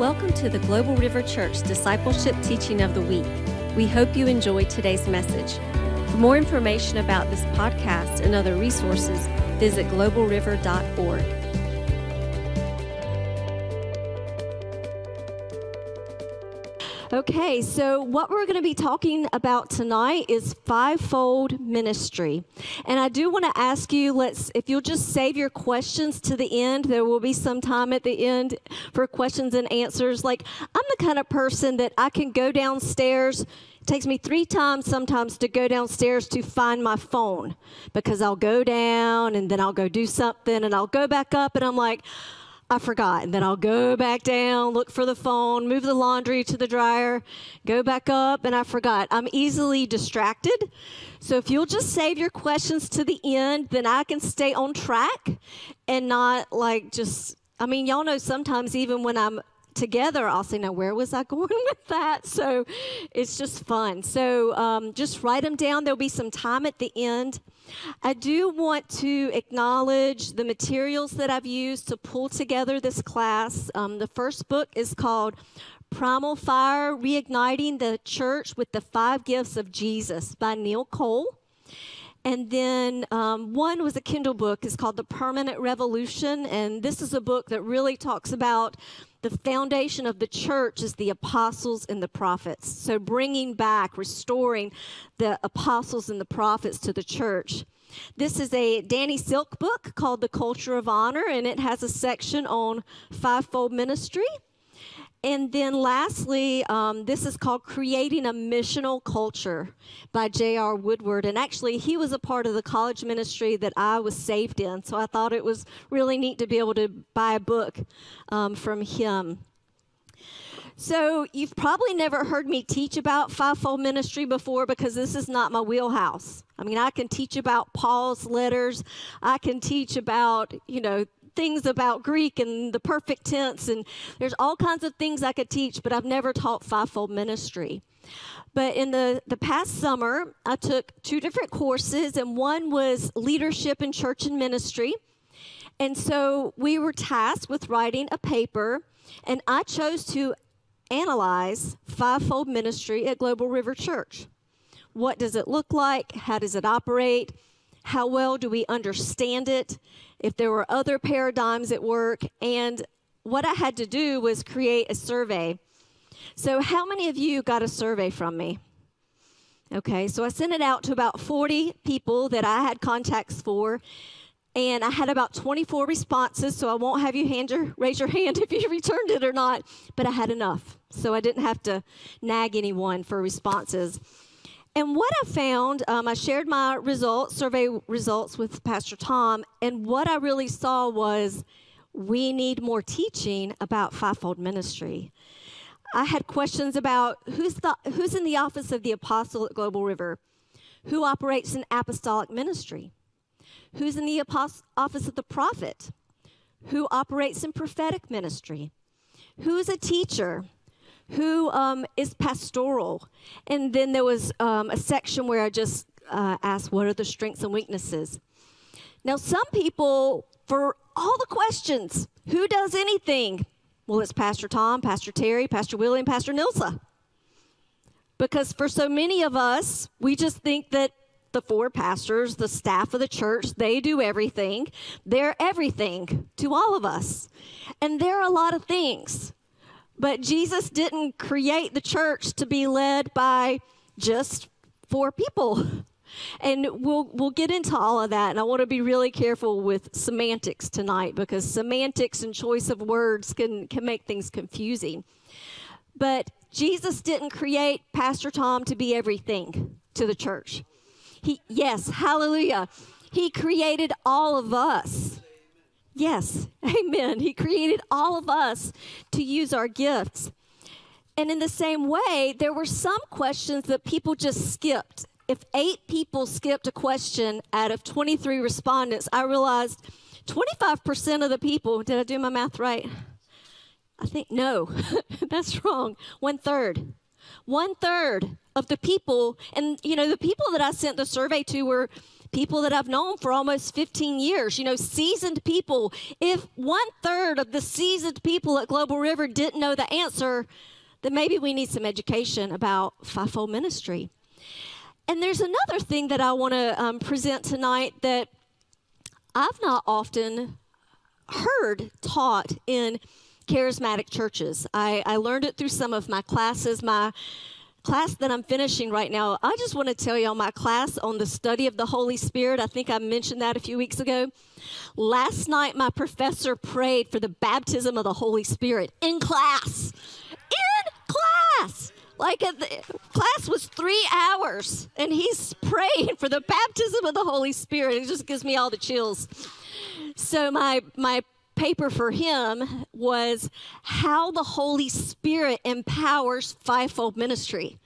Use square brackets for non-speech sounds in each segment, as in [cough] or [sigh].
Welcome to the Global River Church Discipleship Teaching of the Week. We hope you enjoy today's message. For more information about this podcast and other resources, visit globalriver.org. Okay, so what we're going to be talking about tonight is fivefold ministry. And I do want to ask you, let's if you'll just save your questions to the end, there will be some time at the end for questions and answers. Like I'm the kind of person that I can go downstairs it takes me three times sometimes to go downstairs to find my phone because I'll go down and then I'll go do something and I'll go back up and I'm like, I forgot. And then I'll go back down, look for the phone, move the laundry to the dryer, go back up, and I forgot. I'm easily distracted. So if you'll just save your questions to the end, then I can stay on track and not like just, I mean, y'all know sometimes even when I'm together, I'll say, now where was I [laughs] going with that? So it's just fun. So um, just write them down. There'll be some time at the end. I do want to acknowledge the materials that I've used to pull together this class. Um, the first book is called Primal Fire Reigniting the Church with the Five Gifts of Jesus by Neil Cole. And then um, one was a Kindle book. It's called The Permanent Revolution. And this is a book that really talks about the foundation of the church is the apostles and the prophets. So bringing back, restoring the apostles and the prophets to the church. This is a Danny Silk book called The Culture of Honor, and it has a section on fivefold ministry. And then lastly, um, this is called Creating a Missional Culture by J.R. Woodward. And actually, he was a part of the college ministry that I was saved in. So I thought it was really neat to be able to buy a book um, from him. So, you've probably never heard me teach about fivefold ministry before because this is not my wheelhouse. I mean, I can teach about Paul's letters, I can teach about, you know, things about Greek and the perfect tense, and there's all kinds of things I could teach, but I've never taught fivefold ministry. But in the, the past summer, I took two different courses, and one was leadership in church and ministry. And so we were tasked with writing a paper, and I chose to analyze fivefold ministry at Global River Church. What does it look like? How does it operate? How well do we understand it? If there were other paradigms at work. And what I had to do was create a survey. So, how many of you got a survey from me? Okay, so I sent it out to about 40 people that I had contacts for, and I had about 24 responses. So I won't have you hand your, raise your [laughs] hand if you returned it or not, but I had enough. So I didn't have to nag anyone for responses. And what I found, um, I shared my results, survey results with Pastor Tom, and what I really saw was we need more teaching about fivefold ministry. I had questions about who's, the, who's in the office of the apostle at Global River, who operates in apostolic ministry, who's in the apost- office of the prophet, who operates in prophetic ministry, who's a teacher, who um, is pastoral. And then there was um, a section where I just uh, asked, what are the strengths and weaknesses? Now, some people, for all the questions, who does anything? Well, it's Pastor Tom, Pastor Terry, Pastor Willie, and Pastor Nilsa. Because for so many of us, we just think that the four pastors, the staff of the church, they do everything. They're everything to all of us. And there are a lot of things. But Jesus didn't create the church to be led by just four people. [laughs] And we'll we'll get into all of that. And I want to be really careful with semantics tonight because semantics and choice of words can can make things confusing. But Jesus didn't create Pastor Tom to be everything to the church. He yes, hallelujah. He created all of us Yes, [laughs] amen. He created all of us to use our gifts. And in the same way, there were some questions that people just skipped. If eight people skipped a question out of 23 respondents, I realized 25% of the people, did I do my math right? I think, no, [laughs] that's wrong. One third. One third of the people, and you know, the people that I sent the survey to were people that I've known for almost 15 years, you know, seasoned people. If one third of the seasoned people at Global River didn't know the answer, then maybe we need some education about fivefold ministry. And there's another thing that I want to um, present tonight that I've not often heard taught in charismatic churches. I, I learned it through some of my classes. My class that I'm finishing right now, I just want to tell y'all my class on the study of the Holy Spirit. I think I mentioned that a few weeks ago. Last night, my professor prayed for the baptism of the Holy Spirit in class. In class! Like the class was three hours, and he's praying for the baptism of the Holy Spirit. It just gives me all the chills. So my my paper for him was how the Holy Spirit empowers fivefold ministry.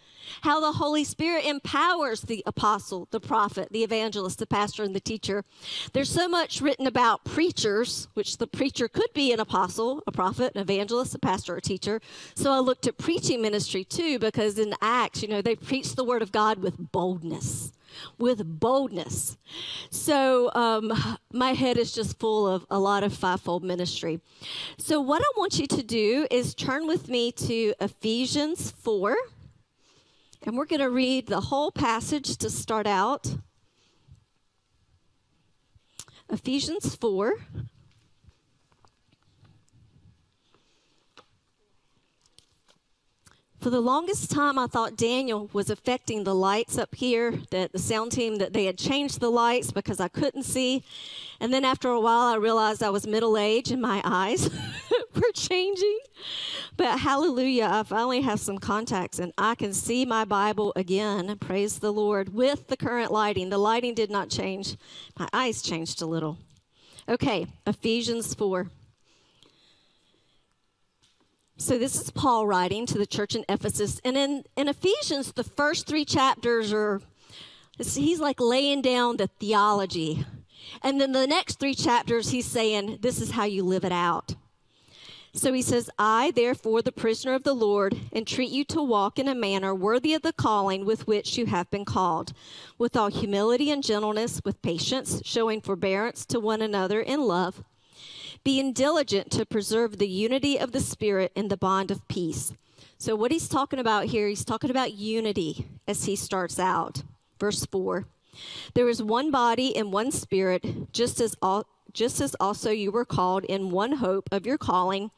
How the Holy Spirit empowers the apostle, the prophet, the evangelist, the pastor, and the teacher. There's so much written about preachers, which the preacher could be an apostle, a prophet, an evangelist, a pastor, or a teacher. So I looked at preaching ministry too, because in Acts, you know, they preach the word of God with boldness with boldness. So um, my head is just full of a lot of fivefold ministry. So, what I want you to do is turn with me to Ephesians 4, and we're going to read the whole passage to start out. Ephesians 4. For the longest time, I thought Daniel was affecting the lights up here, that the sound team, that they had changed the lights because I couldn't see. And then after a while, I realized I was middle aged and my eyes [laughs] were changing. But hallelujah, I finally have some contacts and I can see my Bible again. Praise the Lord. With the current lighting, the lighting did not change, my eyes changed a little. Okay, Ephesians 4. So this is Paul writing to the church in Ephesus. And in, in Ephesians, the first three chapters are, he's like laying down the theology. And then the next three chapters, he's saying, this is how you live it out. So he says, I, therefore, the prisoner of the Lord, entreat you to walk in a manner worthy of the calling with which you have been called, with all humility and gentleness, with patience, showing forbearance to one another in love being diligent to preserve the unity of the Spirit in the bond of peace. So, what he's talking about here, he's talking about unity as he starts out. Verse 4 There is one body and one Spirit, just as, all, just as also you were called in one hope of your calling,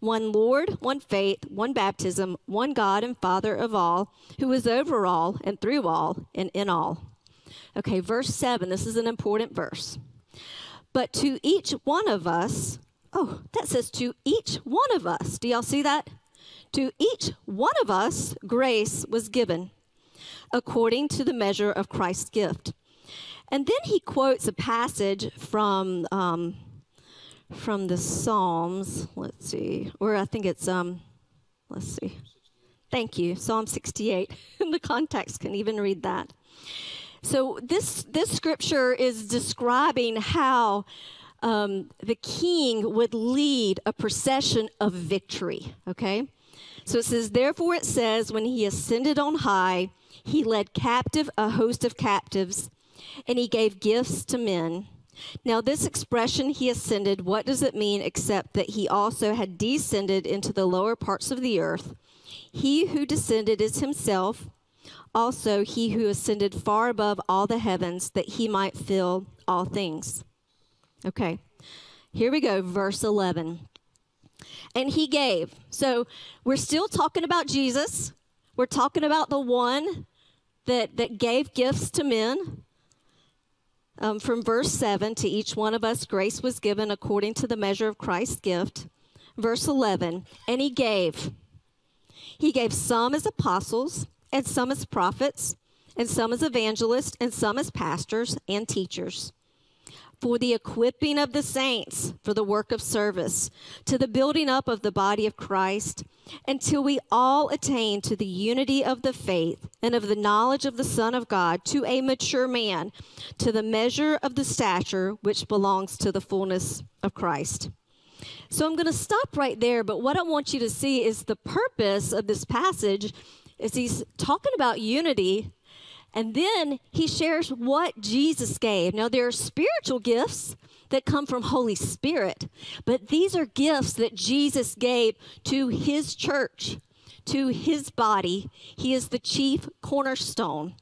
one Lord, one faith, one baptism, one God and Father of all, who is over all and through all and in all. Okay, verse 7, this is an important verse. But to each one of us, oh, that says to each one of us. Do y'all see that? To each one of us, grace was given according to the measure of Christ's gift. And then he quotes a passage from um, from the Psalms. Let's see, or I think it's um, let's see. Thank you, Psalm 68. [laughs] the context can even read that. So this this scripture is describing how um, the king would lead a procession of victory. Okay, so it says, therefore it says, when he ascended on high, he led captive a host of captives, and he gave gifts to men. Now, this expression, he ascended, what does it mean except that he also had descended into the lower parts of the earth? He who descended is himself also he who ascended far above all the heavens that he might fill all things. Okay, here we go, verse 11. And he gave. So we're still talking about Jesus. We're talking about the one that, that gave gifts to men. Um, from verse 7 to each one of us, grace was given according to the measure of Christ's gift. Verse 11, and he gave. He gave some as apostles and some as prophets, and some as evangelists, and some as pastors and teachers. For the equipping of the saints for the work of service, to the building up of the body of Christ, until we all attain to the unity of the faith and of the knowledge of the Son of God, to a mature man, to the measure of the stature which belongs to the fullness of Christ. So I'm going to stop right there, but what I want you to see is the purpose of this passage is he's talking about unity And then he shares what Jesus gave. Now, there are spiritual gifts that come from Holy Spirit, but these are gifts that Jesus gave to his church, to his body. He is the chief cornerstone.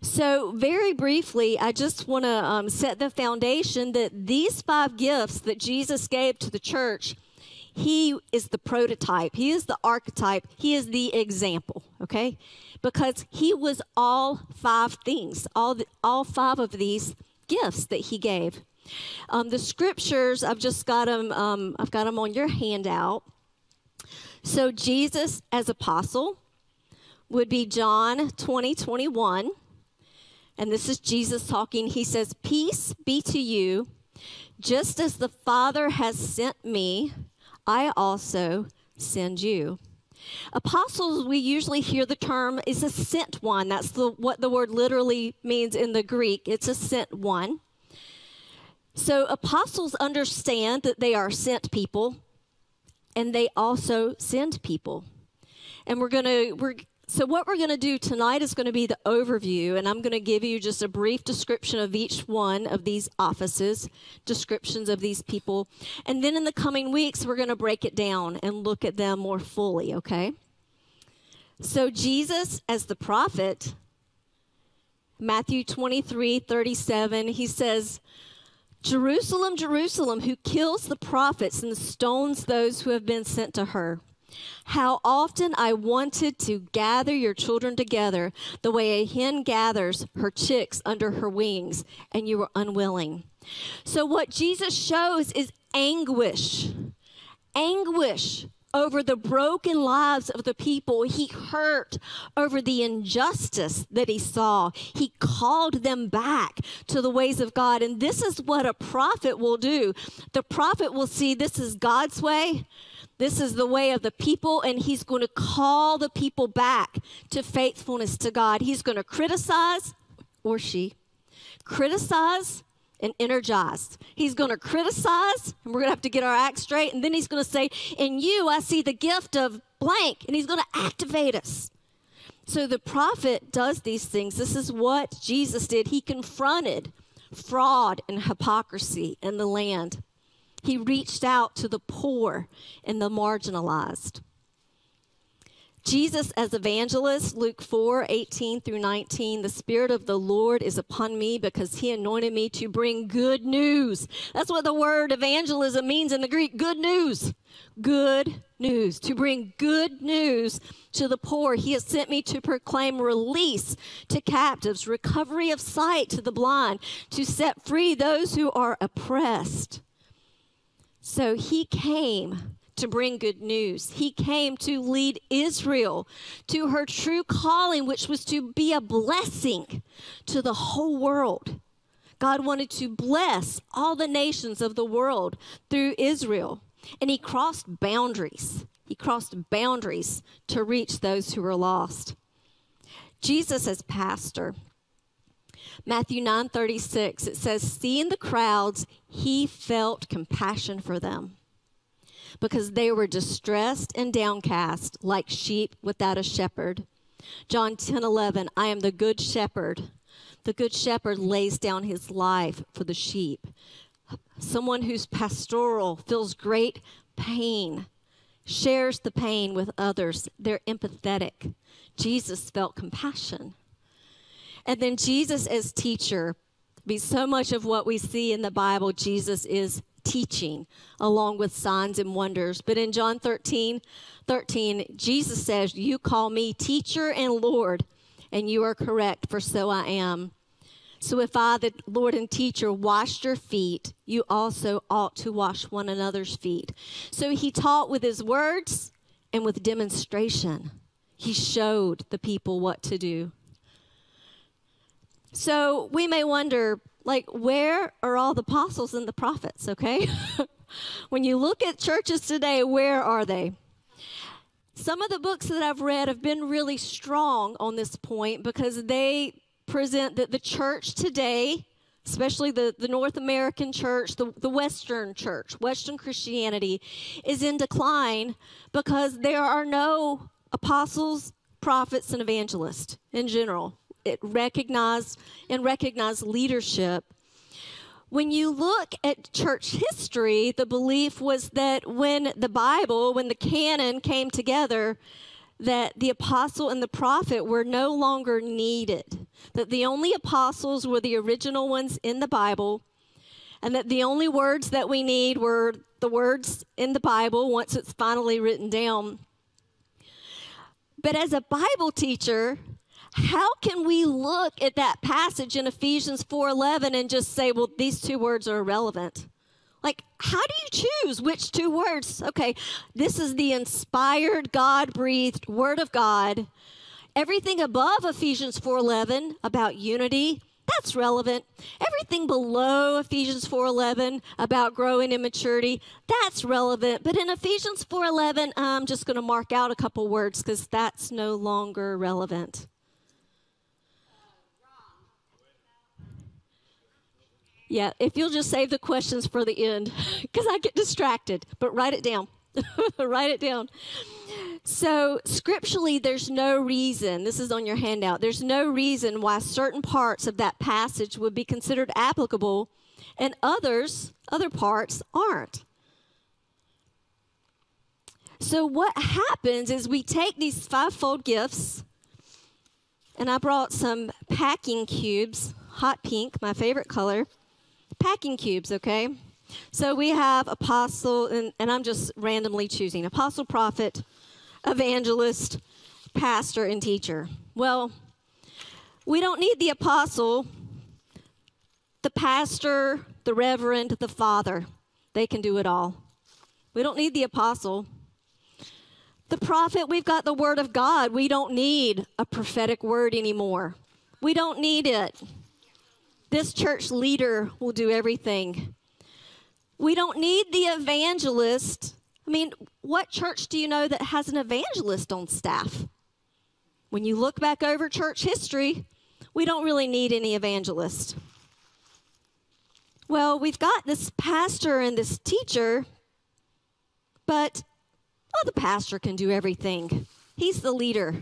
So, very briefly, I just want to um, set the foundation that these five gifts that Jesus gave to the church, he is the prototype, he is the archetype, he is the example, okay? Because he was all five things, all, the, all five of these gifts that he gave. Um, the scriptures, I've just got them, um, I've got them on your handout. So, Jesus as apostle would be John 20, 21. And this is Jesus talking. He says, Peace be to you. Just as the Father has sent me, I also send you. Apostles, we usually hear the term is a sent one. That's the, what the word literally means in the Greek. It's a sent one. So apostles understand that they are sent people and they also send people. And we're going to we're so, what we're going to do tonight is going to be the overview, and I'm going to give you just a brief description of each one of these offices, descriptions of these people. And then in the coming weeks, we're going to break it down and look at them more fully, okay? So, Jesus as the prophet, Matthew 23 37, he says, Jerusalem, Jerusalem, who kills the prophets and stones those who have been sent to her. How often I wanted to gather your children together the way a hen gathers her chicks under her wings, and you were unwilling. So, what Jesus shows is anguish, anguish over the broken lives of the people. He hurt over the injustice that he saw. He called them back to the ways of God. And this is what a prophet will do the prophet will see this is God's way. This is the way of the people, and he's going to call the people back to faithfulness to God. He's going to criticize, or she, criticize and energize. He's going to criticize, and we're going to have to get our act straight, and then he's going to say, In you, I see the gift of blank, and he's going to activate us. So the prophet does these things. This is what Jesus did. He confronted fraud and hypocrisy in the land. He reached out to the poor and the marginalized. Jesus as evangelist, Luke 4 18 through 19. The Spirit of the Lord is upon me because he anointed me to bring good news. That's what the word evangelism means in the Greek good news. Good news. To bring good news to the poor. He has sent me to proclaim release to captives, recovery of sight to the blind, to set free those who are oppressed so he came to bring good news. He came to lead Israel to her true calling, which was to be a blessing to the whole world. God wanted to bless all the nations of the world through Israel. And he crossed boundaries. He crossed boundaries to reach those who were lost. Jesus, as pastor, Matthew 9:36 it says seeing the crowds he felt compassion for them because they were distressed and downcast like sheep without a shepherd. John 10:11 I am the good shepherd. The good shepherd lays down his life for the sheep. Someone who's pastoral feels great pain, shares the pain with others. They're empathetic. Jesus felt compassion. And then Jesus as teacher, be so much of what we see in the Bible, Jesus is teaching along with signs and wonders. But in John 13, 13, Jesus says, You call me teacher and Lord, and you are correct, for so I am. So if I, the Lord and teacher, washed your feet, you also ought to wash one another's feet. So he taught with his words and with demonstration. He showed the people what to do. So we may wonder, like, where are all the apostles and the prophets, okay? [laughs] when you look at churches today, where are they? Some of the books that I've read have been really strong on this point because they present that the church today, especially the, the North American church, the, the Western church, Western Christianity, is in decline because there are no apostles, prophets, and evangelists in general it and recognized leadership. When you look at church history, the belief was that when the Bible, when the canon came together, that the apostle and the prophet were no longer needed, that the only apostles were the original ones in the Bible, and that the only words that we need were the words in the Bible once it's finally written down. But as a Bible teacher, how can we look at that passage in Ephesians 4:11 and just say, well, these two words are irrelevant? Like, how do you choose which two words? Okay, this is the inspired, God breathed Word of God. Everything above Ephesians 4:11 about unity, that's relevant. Everything below Ephesians 4:11 about growing in maturity, that's relevant. But in Ephesians 4:11, I'm just going to mark out a couple words cuz that's no longer relevant. Yeah, if you'll just save the questions for the end, [laughs] because I get distracted, but write it down. [laughs] write it down. So, scripturally, there's no reason, this is on your handout, there's no reason why certain parts of that passage would be considered applicable and others, other parts, aren't. So, what happens is we take these fivefold gifts, and I brought some packing cubes, hot pink, my favorite color packing cubes, okay? So we have apostle, and, and I'm just randomly choosing apostle, prophet, evangelist, pastor, and teacher. Well, we don't need the apostle, the pastor, the reverend, the father. They can do it all. We don't need the apostle. The prophet, we've got the word of God. We don't need a prophetic word anymore. We don't need it. This church leader will do everything. We don't need the evangelist. I mean, what church do you know that has an evangelist on staff? When you look back over church history, we don't really need any evangelist. Well, we've got this pastor and this teacher, but oh, the pastor can do everything. He's the leader.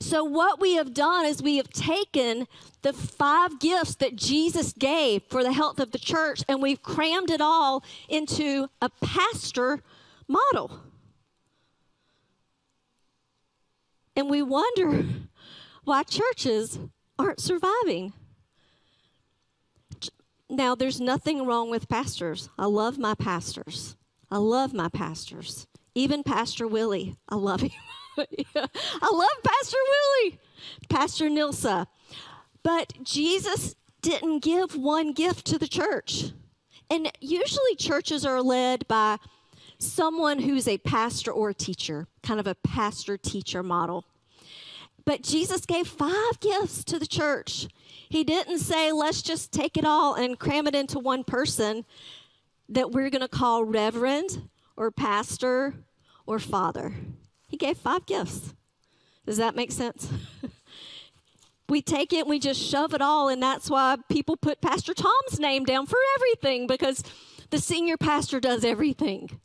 So, what we have done is we have taken the five gifts that Jesus gave for the health of the church and we've crammed it all into a pastor model. And we wonder why churches aren't surviving. Now, there's nothing wrong with pastors. I love my pastors. I love my pastors. Even Pastor Willie, I love him. [laughs] [laughs] I love Pastor Willie, Pastor Nilsa. But Jesus didn't give one gift to the church. And usually churches are led by someone who's a pastor or a teacher, kind of a pastor teacher model. But Jesus gave five gifts to the church. He didn't say, let's just take it all and cram it into one person that we're going to call reverend or pastor or father. He gave five gifts. Does that make sense? [laughs] we take it and we just shove it all, and that's why people put Pastor Tom's name down for everything because the senior pastor does everything.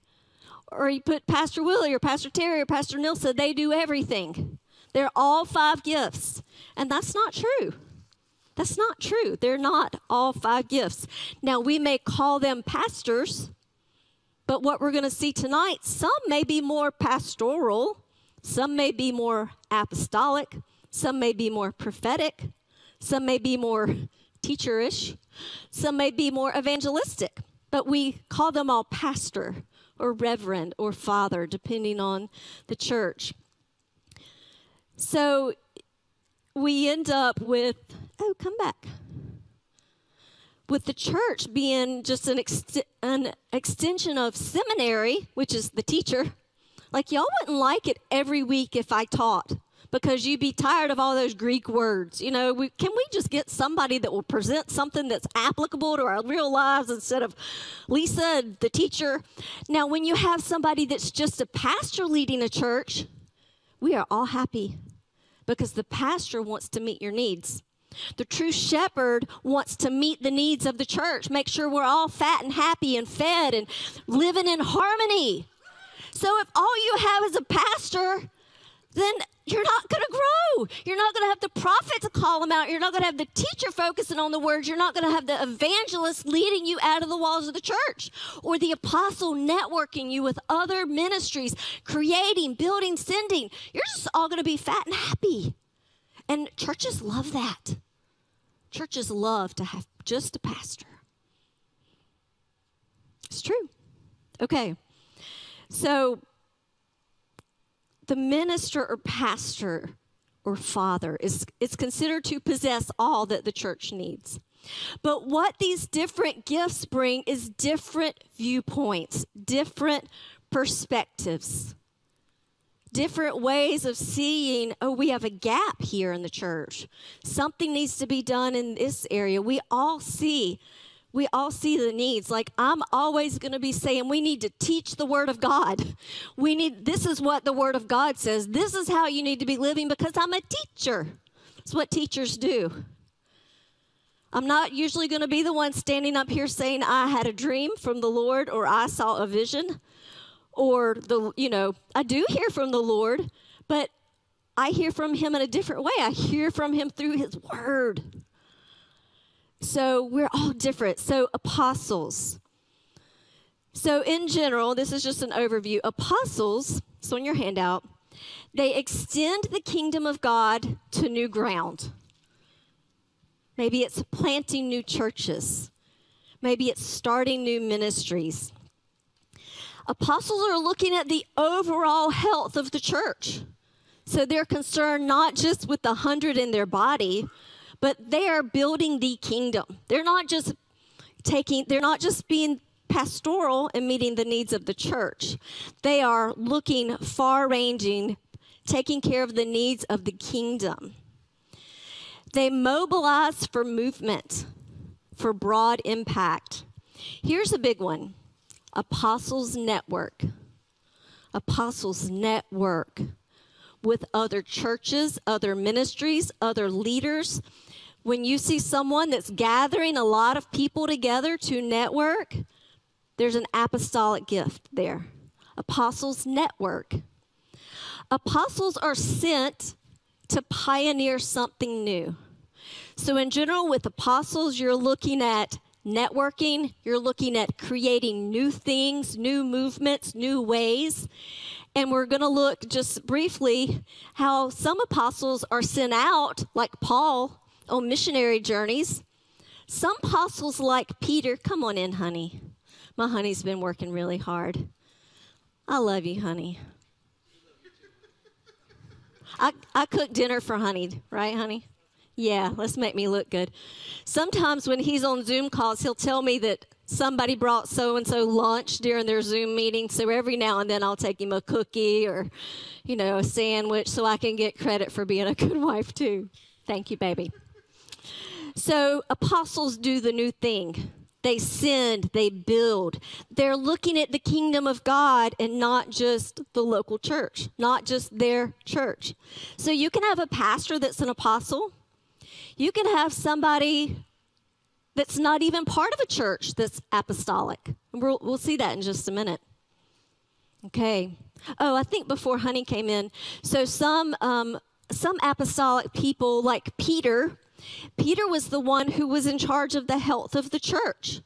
Or you put Pastor Willie or Pastor Terry or Pastor Nilsa, they do everything. They're all five gifts. And that's not true. That's not true. They're not all five gifts. Now, we may call them pastors but what we're going to see tonight, some may be more pastoral, some may be more apostolic, some may be more prophetic, some may be more teacherish, some may be more evangelistic. But we call them all pastor or reverend or father, depending on the church. So we end up with, oh, come back with the church being just an, ex- an extension of seminary, which is the teacher, like y'all wouldn't like it every week if I taught because you'd be tired of all those Greek words. You know, we, can we just get somebody that will present something that's applicable to our real lives instead of Lisa, the teacher? Now, when you have somebody that's just a pastor leading a church, we are all happy because the pastor wants to meet your needs. The true shepherd wants to meet the needs of the church, make sure we're all fat and happy and fed and living in harmony. So if all you have is a pastor, then you're not going to grow. You're not going to have the prophet to call them out. You're not going to have the teacher focusing on the words. You're not going to have the evangelist leading you out of the walls of the church or the apostle networking you with other ministries, creating, building, sending. You're just all going to be fat and happy. And churches love that. Churches love to have just a pastor. It's true. Okay. So the minister or pastor or father is, is considered to possess all that the church needs. But what these different gifts bring is different viewpoints, different perspectives, different ways of seeing, oh, we have a gap here in the church. Something needs to be done in this area. We all see we all see the needs. Like I'm always going to be saying we need to teach the word of God. We need this is what the word of God says. This is how you need to be living because I'm a teacher. It's what teachers do. I'm not usually going to be the one standing up here saying I had a dream from the Lord or I saw a vision or the you know, I do hear from the Lord, but I hear from him in a different way. I hear from him through his word. So we're all different. So, apostles. So, in general, this is just an overview. Apostles, so on your handout, they extend the kingdom of God to new ground. Maybe it's planting new churches. Maybe it's starting new ministries. Apostles are looking at the overall health of the church. So they're concerned not just with the hundred in their body, but they are building the kingdom. They're not just taking, they're not just being pastoral and meeting the needs of the church. They are looking far ranging, taking care of the needs of the kingdom. They mobilize for movement, for broad impact. Here's a big one Apostles Network. Apostles Network with other churches, other ministries, other leaders when you see someone that's gathering a lot of people together to network, there's an apostolic gift there. Apostles network. Apostles are sent to pioneer something new. So, in general, with apostles, you're looking at networking, you're looking at creating new things, new movements, new ways. And we're going to look just briefly how some apostles are sent out, like Paul on missionary journeys. Some apostles, like Peter, come on in, honey. My honey's been working really hard. I love you, honey. I, I cook dinner for honey, right, honey? Yeah, let's make me look good. Sometimes when he's on Zoom calls, he'll tell me that somebody brought so and so lunch during their Zoom meeting. So every now and then I'll take him a cookie or, you know, a sandwich so I can get credit for being a good [laughs] wife, too. Thank you, baby. So apostles do the new thing. They send, they build. They're looking at the kingdom of God and not just the local church, not just their church. So you can have a pastor that's an apostle. You can have somebody that's not even part of a church that's apostolic. We'll, we'll see that in just a minute. Okay. Oh, I think before Honey came in, so some um, some apostolic people like Peter Peter was the one who was in charge of the health of the church.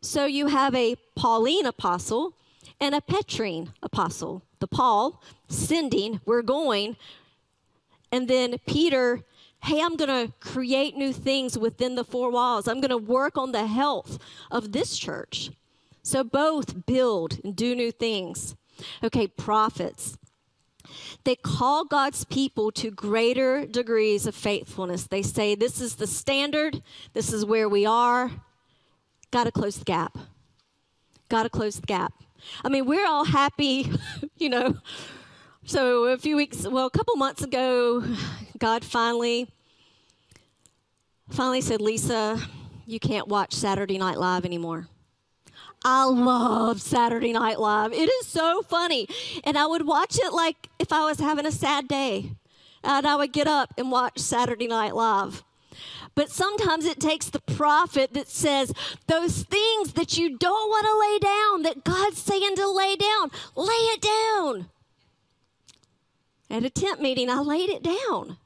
So you have a Pauline apostle and a Petrine apostle. The Paul, sending, we're going. And then Peter, hey, I'm going to create new things within the four walls. I'm going to work on the health of this church. So both build and do new things. Okay, prophets. They call God's people to greater degrees of faithfulness. They say, This is the standard, this is where we are. Got to close the gap. Got to close the gap. I mean, we're all happy, [laughs] you know. So a few weeks, well, a couple months ago, God finally, finally said, Lisa, you can't watch Saturday Night Live anymore. I love Saturday Night Live. It is so funny. And I would watch it like if I was having a sad day. And I would get up and watch Saturday Night Live. But sometimes it takes the prophet that says, those things that you don't want to lay down, that God's saying to lay down, lay it down. At a tent meeting, I laid it down.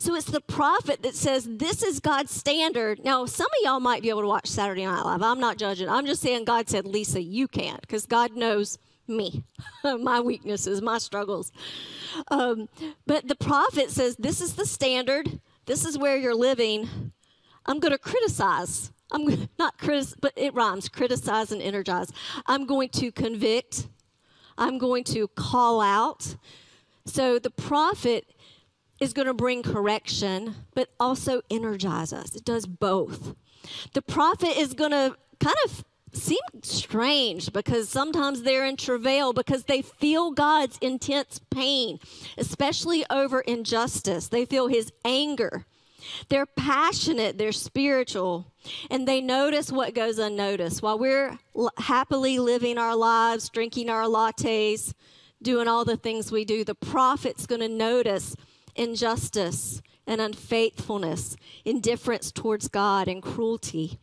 So it's the prophet that says, This is God's standard. Now, some of y'all might be able to watch Saturday Night Live. I'm not judging. I'm just saying God said, Lisa, you can't, because God knows me, [laughs] my weaknesses, my struggles. Um, but the prophet says, This is the standard. This is where you're living. I'm going to criticize. I'm [laughs] not criticize, but it rhymes criticize and energize. I'm going to convict. I'm going to call out. So the prophet is going to bring correction, but also energize us. It does both. The prophet is going to kind of seem strange because sometimes they're in travail because they feel God's intense pain, especially over injustice. They feel his anger. They're passionate, they're spiritual, and they notice what goes unnoticed. While we're happily living our lives, drinking our lattes, doing all the things we do, the prophet's going to notice injustice and unfaithfulness, indifference towards God, and cruelty.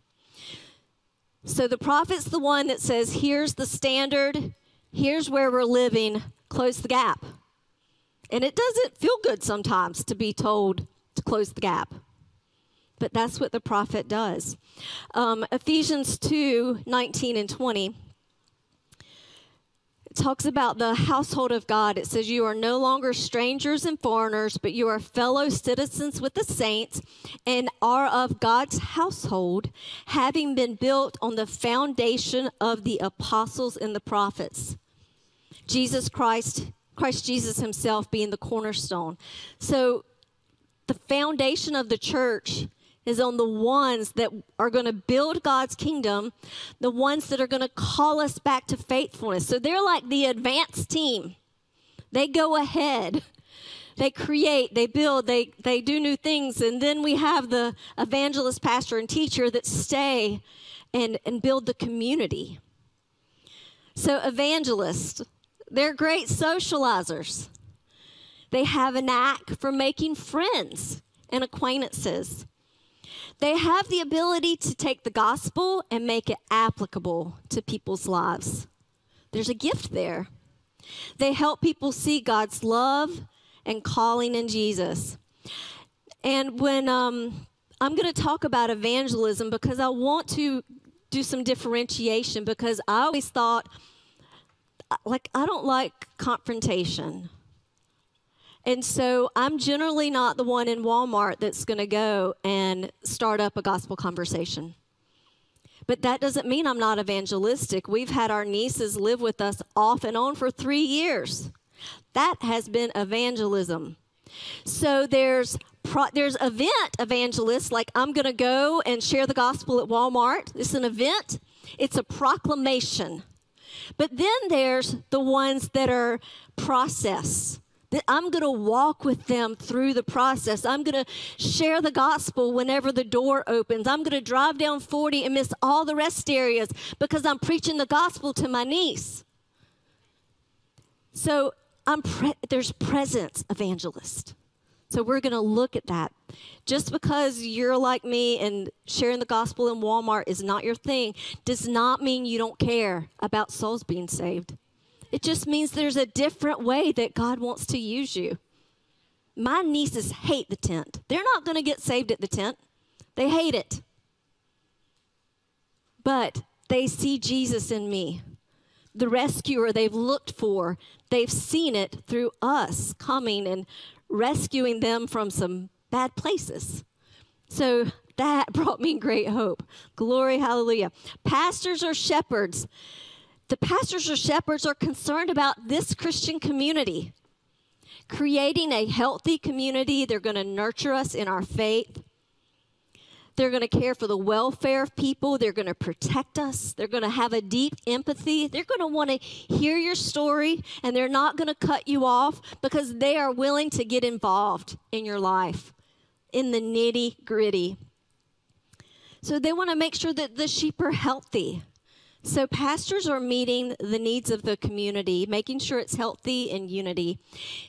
So the prophet's the one that says, here's the standard, here's where we're living, close the gap. And it doesn't feel good sometimes to be told to close the gap. But that's what the prophet does. Um, Ephesians 2 19 and 20 it talks about the household of God. It says, You are no longer strangers and foreigners, but you are fellow citizens with the saints and are of God's household, having been built on the foundation of the apostles and the prophets. Jesus Christ, Christ Jesus himself being the cornerstone. So the foundation of the church is on the ones that are going to build God's kingdom, the ones that are going to call us back to faithfulness. So they're like the advanced team. They go ahead. They create, they build, they, they do new things. And then we have the evangelist, pastor, and teacher that stay and, and build the community. So, evangelists, they're great socializers. They have a knack for making friends and acquaintances. They have the ability to take the gospel and make it applicable to people's lives. There's a gift there. They help people see God's love and calling in Jesus. And when um, I'm going to talk about evangelism, because I want to do some differentiation, because I always thought, like, I don't like confrontation. And so I'm generally not the one in Walmart that's going to go and start up a gospel conversation. But that doesn't mean I'm not evangelistic. We've had our nieces live with us off and on for three years. That has been evangelism. So there's pro- there's event evangelists like I'm going to go and share the gospel at Walmart. It's an event. It's a proclamation. But then there's the ones that are process that I'm going to walk with them through the process. I'm going to share the gospel whenever the door opens. I'm going to drive down 40 and miss all the rest areas because I'm preaching the gospel to my niece. So I'm pre- there's presence evangelist. So we're going to look at that. Just because you're like me and sharing the gospel in Walmart is not your thing does not mean you don't care about souls being saved. It just means there's a different way that God wants to use you. My nieces hate the tent. They're not going to get saved at the tent, they hate it. But they see Jesus in me, the rescuer they've looked for. They've seen it through us coming and rescuing them from some bad places. So that [laughs] brought me great hope. Glory, hallelujah. Pastors are shepherds the pastors or shepherds are concerned about this Christian community, creating a healthy community. They're going to nurture us in our faith. They're going to care for the welfare of people. They're going to protect us. They're going to have a deep empathy. They're going to want to hear your story and they're not going to cut you off because they are willing to get involved in your life in the nitty gritty. So they want to make sure that the sheep are healthy. So, pastors are meeting the needs of the community, making sure it's healthy and unity.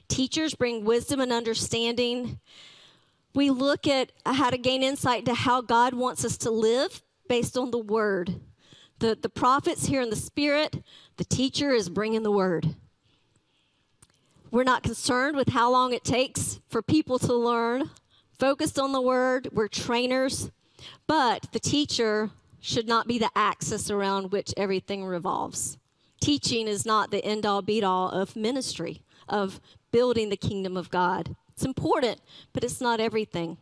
Teachers bring wisdom and understanding. We look at how to gain insight to how God wants us to live based on the word. The, the prophets hear in the spirit, the teacher is bringing the word. We're not concerned with how long it takes for people to learn. Focused on the word, we're trainers. But the teacher should not be the axis around which everything revolves. Teaching is not the end all be all of ministry, of building the kingdom of God. It's important, but it's not everything.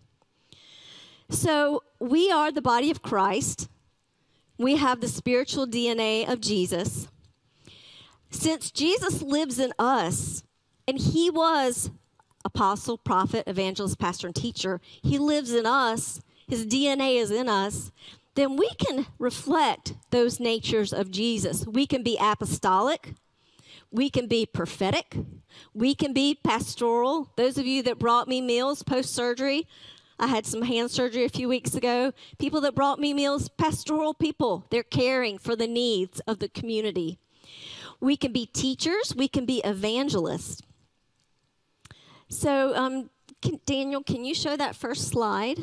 So we are the body of Christ. We have the spiritual DNA of Jesus. Since Jesus lives in us, and he was apostle, prophet, evangelist, pastor, and teacher, he lives in us, his DNA is in us, then we can reflect those natures of Jesus. We can be apostolic, we can be prophetic, we can be pastoral. Those of you that brought me meals post surgery, I had some hand surgery a few weeks ago. People that brought me meals, pastoral people, they're caring for the needs of the community. We can be teachers, we can be evangelists. So, um, can, Daniel, can you show that first slide?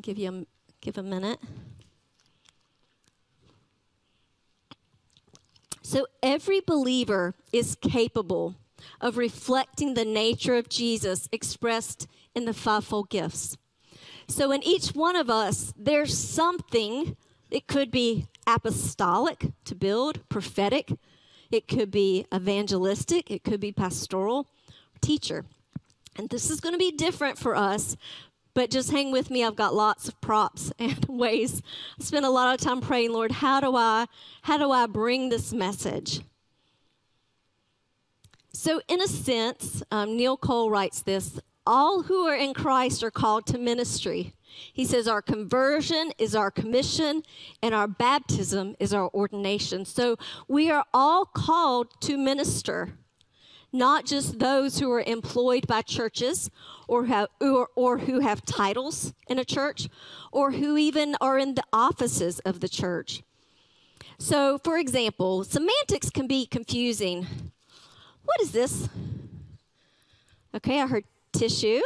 Give you a, give a minute. So, every believer is capable of reflecting the nature of Jesus expressed in the fivefold gifts. So, in each one of us, there's something, it could be apostolic to build, prophetic, it could be evangelistic, it could be pastoral, teacher. And this is going to be different for us, but just hang with me. I've got lots of props [laughs] and ways. I spend a lot of time praying, Lord, how do I how do I bring this message? So, in a sense, um, Neil Cole writes this: all who are in Christ are called to ministry. He says our conversion is our commission and our baptism is our ordination. So we are all called to minister, not just those who are employed by churches or, have, or, or who have titles in a church or who even are in the offices of the church. So, for example, semantics can be confusing. What is this? Okay, I heard tissue,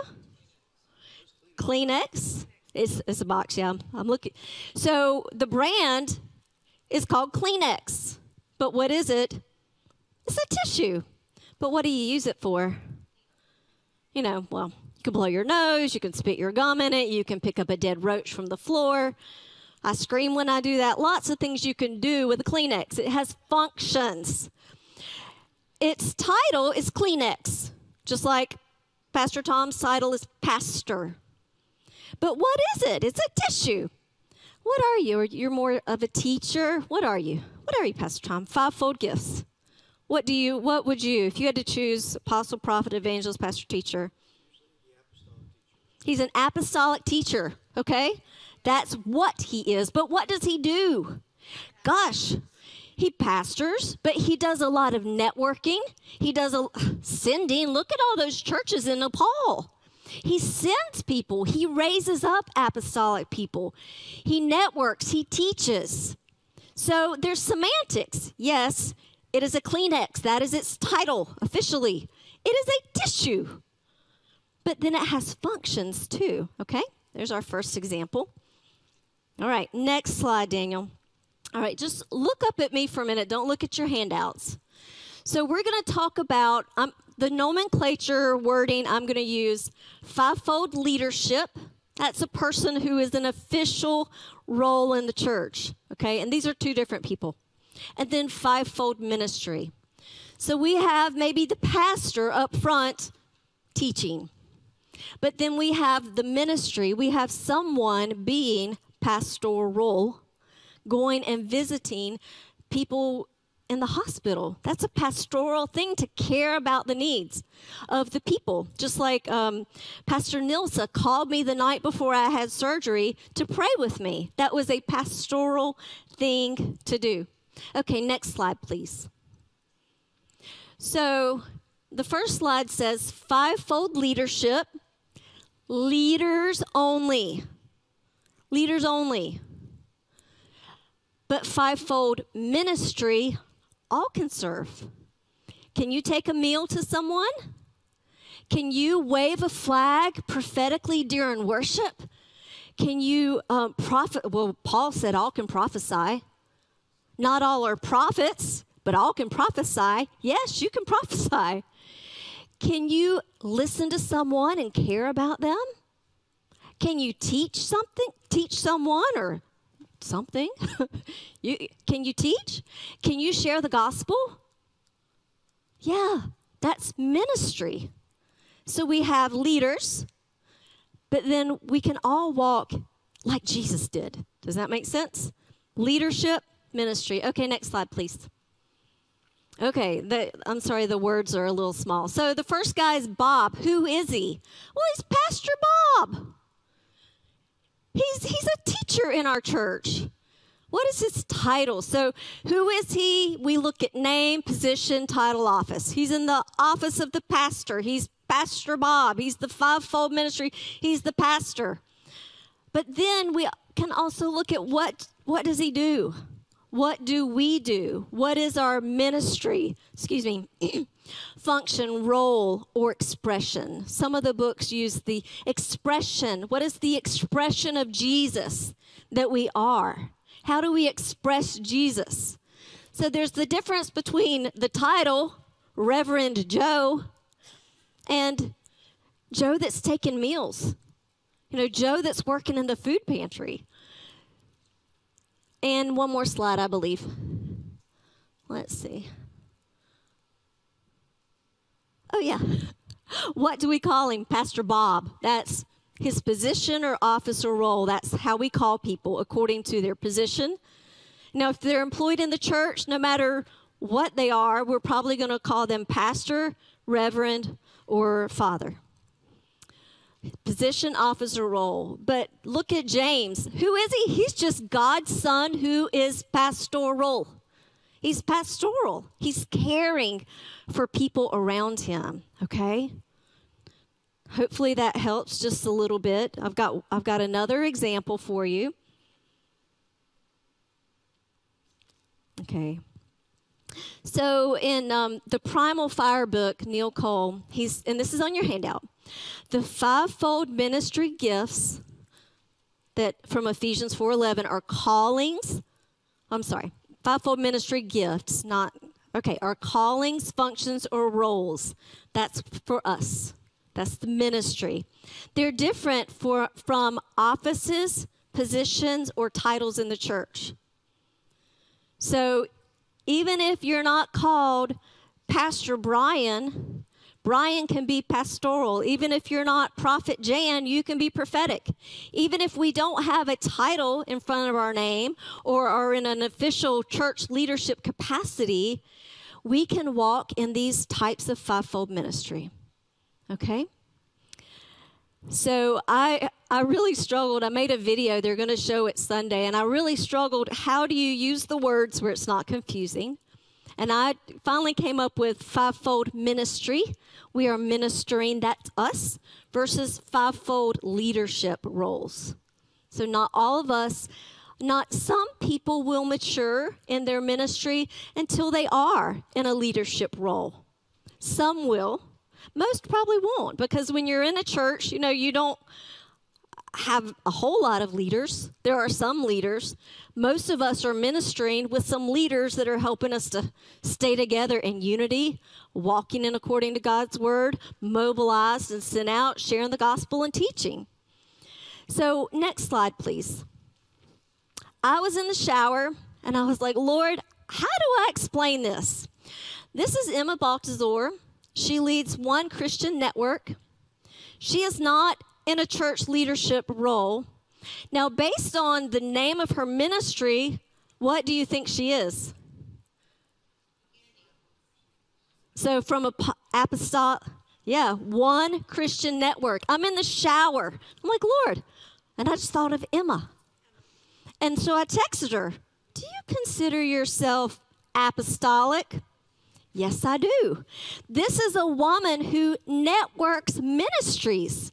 Kleenex. It's, it's a box, yeah. I'm looking. So the brand is called Kleenex. But what is it? It's a tissue. But what do you use it for? You know, well, you can blow your nose, you can spit your gum in it, you can pick up a dead roach from the floor. I scream when I do that. Lots of things you can do with a Kleenex. It has functions. Its title is Kleenex, just like Pastor Tom's title is pastor. But what is it? It's a tissue. What are you? You're more of a teacher. What are you? What are you, Pastor Tom? Fivefold gifts. What do you? What would you, if you had to choose apostle, prophet, evangelist, pastor, teacher? He's an apostolic teacher. Okay, that's what he is. But what does he do? Gosh, he pastors, but he does a lot of networking. He does a sending. Look at all those churches in Nepal. He sends people, he raises up apostolic people, he networks, he teaches. So there's semantics. Yes, it is a Kleenex. That is its title officially. It is a tissue. But then it has functions too. Okay, there's our first example. All right, next slide, Daniel. All right, just look up at me for a minute. Don't look at your handouts. So we're going to talk about um, the nomenclature wording I'm going to use fivefold leadership. That's a person who is an official role in the church. Okay, and these are two different people. And then fivefold ministry. So we have maybe the pastor up front teaching. But then we have the ministry. We have someone being pastoral, going and visiting people in the hospital. That's a pastoral thing to care about the needs of the people. Just like um, Pastor Nilsa called me the night before I had surgery to pray with me. That was a pastoral thing to do. Okay, next slide, please. So the first slide says fivefold leadership, leaders only. Leaders only. But fivefold ministry, all can serve. Can you take a meal to someone? Can you wave a flag prophetically during worship? Can you um, prophet? Well, Paul said all can prophesy. Not all are prophets, but all can prophesy. Yes, you can [laughs] prophesy. Can you listen to someone and care about them? Can you teach something? Teach someone or something? [laughs] you, can you teach? Can you share the gospel? Yeah, that's ministry. So we have leaders, but then we can all walk like Jesus did. Does that make sense? Leadership, ministry. Okay, next slide, please. Okay, the, I'm sorry, the words are a little small. So the first guy is Bob. Who is he? Well, he's Pastor Bob. He's, he's a teacher in our church. What is his title? So, who is he? We look at name, position, title, office. He's in the office of the pastor. He's Pastor Bob. He's the fivefold ministry. He's the pastor. But then we can also look at what what does he do? What do we do? What is our ministry? Excuse me. [clears throat] function, role, or expression. Some of the books use the expression. What is the expression of Jesus that we are? How do we express Jesus? So there's the difference between the title, Reverend Joe, and Joe that's taking meals. You know, Joe that's working in the food pantry. And one more slide, I believe. Let's see. Oh, yeah. [laughs] What do we call him? Pastor Bob. That's his position or office or role. That's how we call people according to their position. Now, if they're employed in the church, no matter what they are, we're probably going to call them pastor, reverend, or father. Position, office, or role. But look at James. Who is he? He's just God's son who is pastoral. He's pastoral. He's caring for people around him, okay? Hopefully that helps just a little bit. I've got I've got another example for you. Okay. So in um, the Primal Fire book, Neil Cole, he's and this is on your handout. The fivefold ministry gifts that from Ephesians 4:11 are callings. I'm sorry, fivefold ministry gifts, not okay, are callings, functions, or roles. That's for us. That's the ministry. They're different for, from offices, positions, or titles in the church. So even if you're not called Pastor Brian, Brian can be pastoral. Even if you're not Prophet Jan, you can be prophetic. Even if we don't have a title in front of our name or are in an official church leadership capacity, we can walk in these types of fivefold ministry. Okay? So I I really struggled. I made a video they're going to show it Sunday and I really struggled how do you use the words where it's not confusing? And I finally came up with fivefold ministry. We are ministering, that's us, versus fivefold leadership roles. So, not all of us, not some people will mature in their ministry until they are in a leadership role. Some will, most probably won't because when you're in a church, you know, you don't have a whole lot of leaders. There are some leaders. Most of us are ministering with some leaders that are helping us to stay together in unity, walking in according to God's word, mobilized and sent out, sharing the gospel and teaching. So, next slide, please. I was in the shower and I was like, Lord, how do I explain this? This is Emma Baltazar. She leads one Christian network. She is not in a church leadership role. Now, based on the name of her ministry, what do you think she is? So, from a apostolic, yeah, one Christian network. I'm in the shower. I'm like, Lord. And I just thought of Emma. And so I texted her, Do you consider yourself apostolic? Yes, I do. This is a woman who networks ministries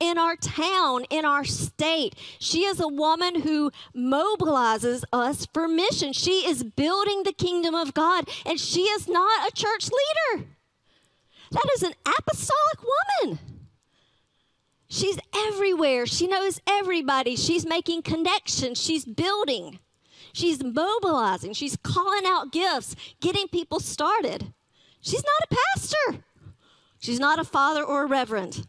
in our town, in our state. She is a woman who mobilizes us for mission. She is building the kingdom of God, and she is not a church leader. That is an apostolic woman. She's everywhere. She knows everybody. She's making connections. She's building. She's mobilizing, she's calling out gifts, getting people started. She's not a pastor, she's not a father or a reverend.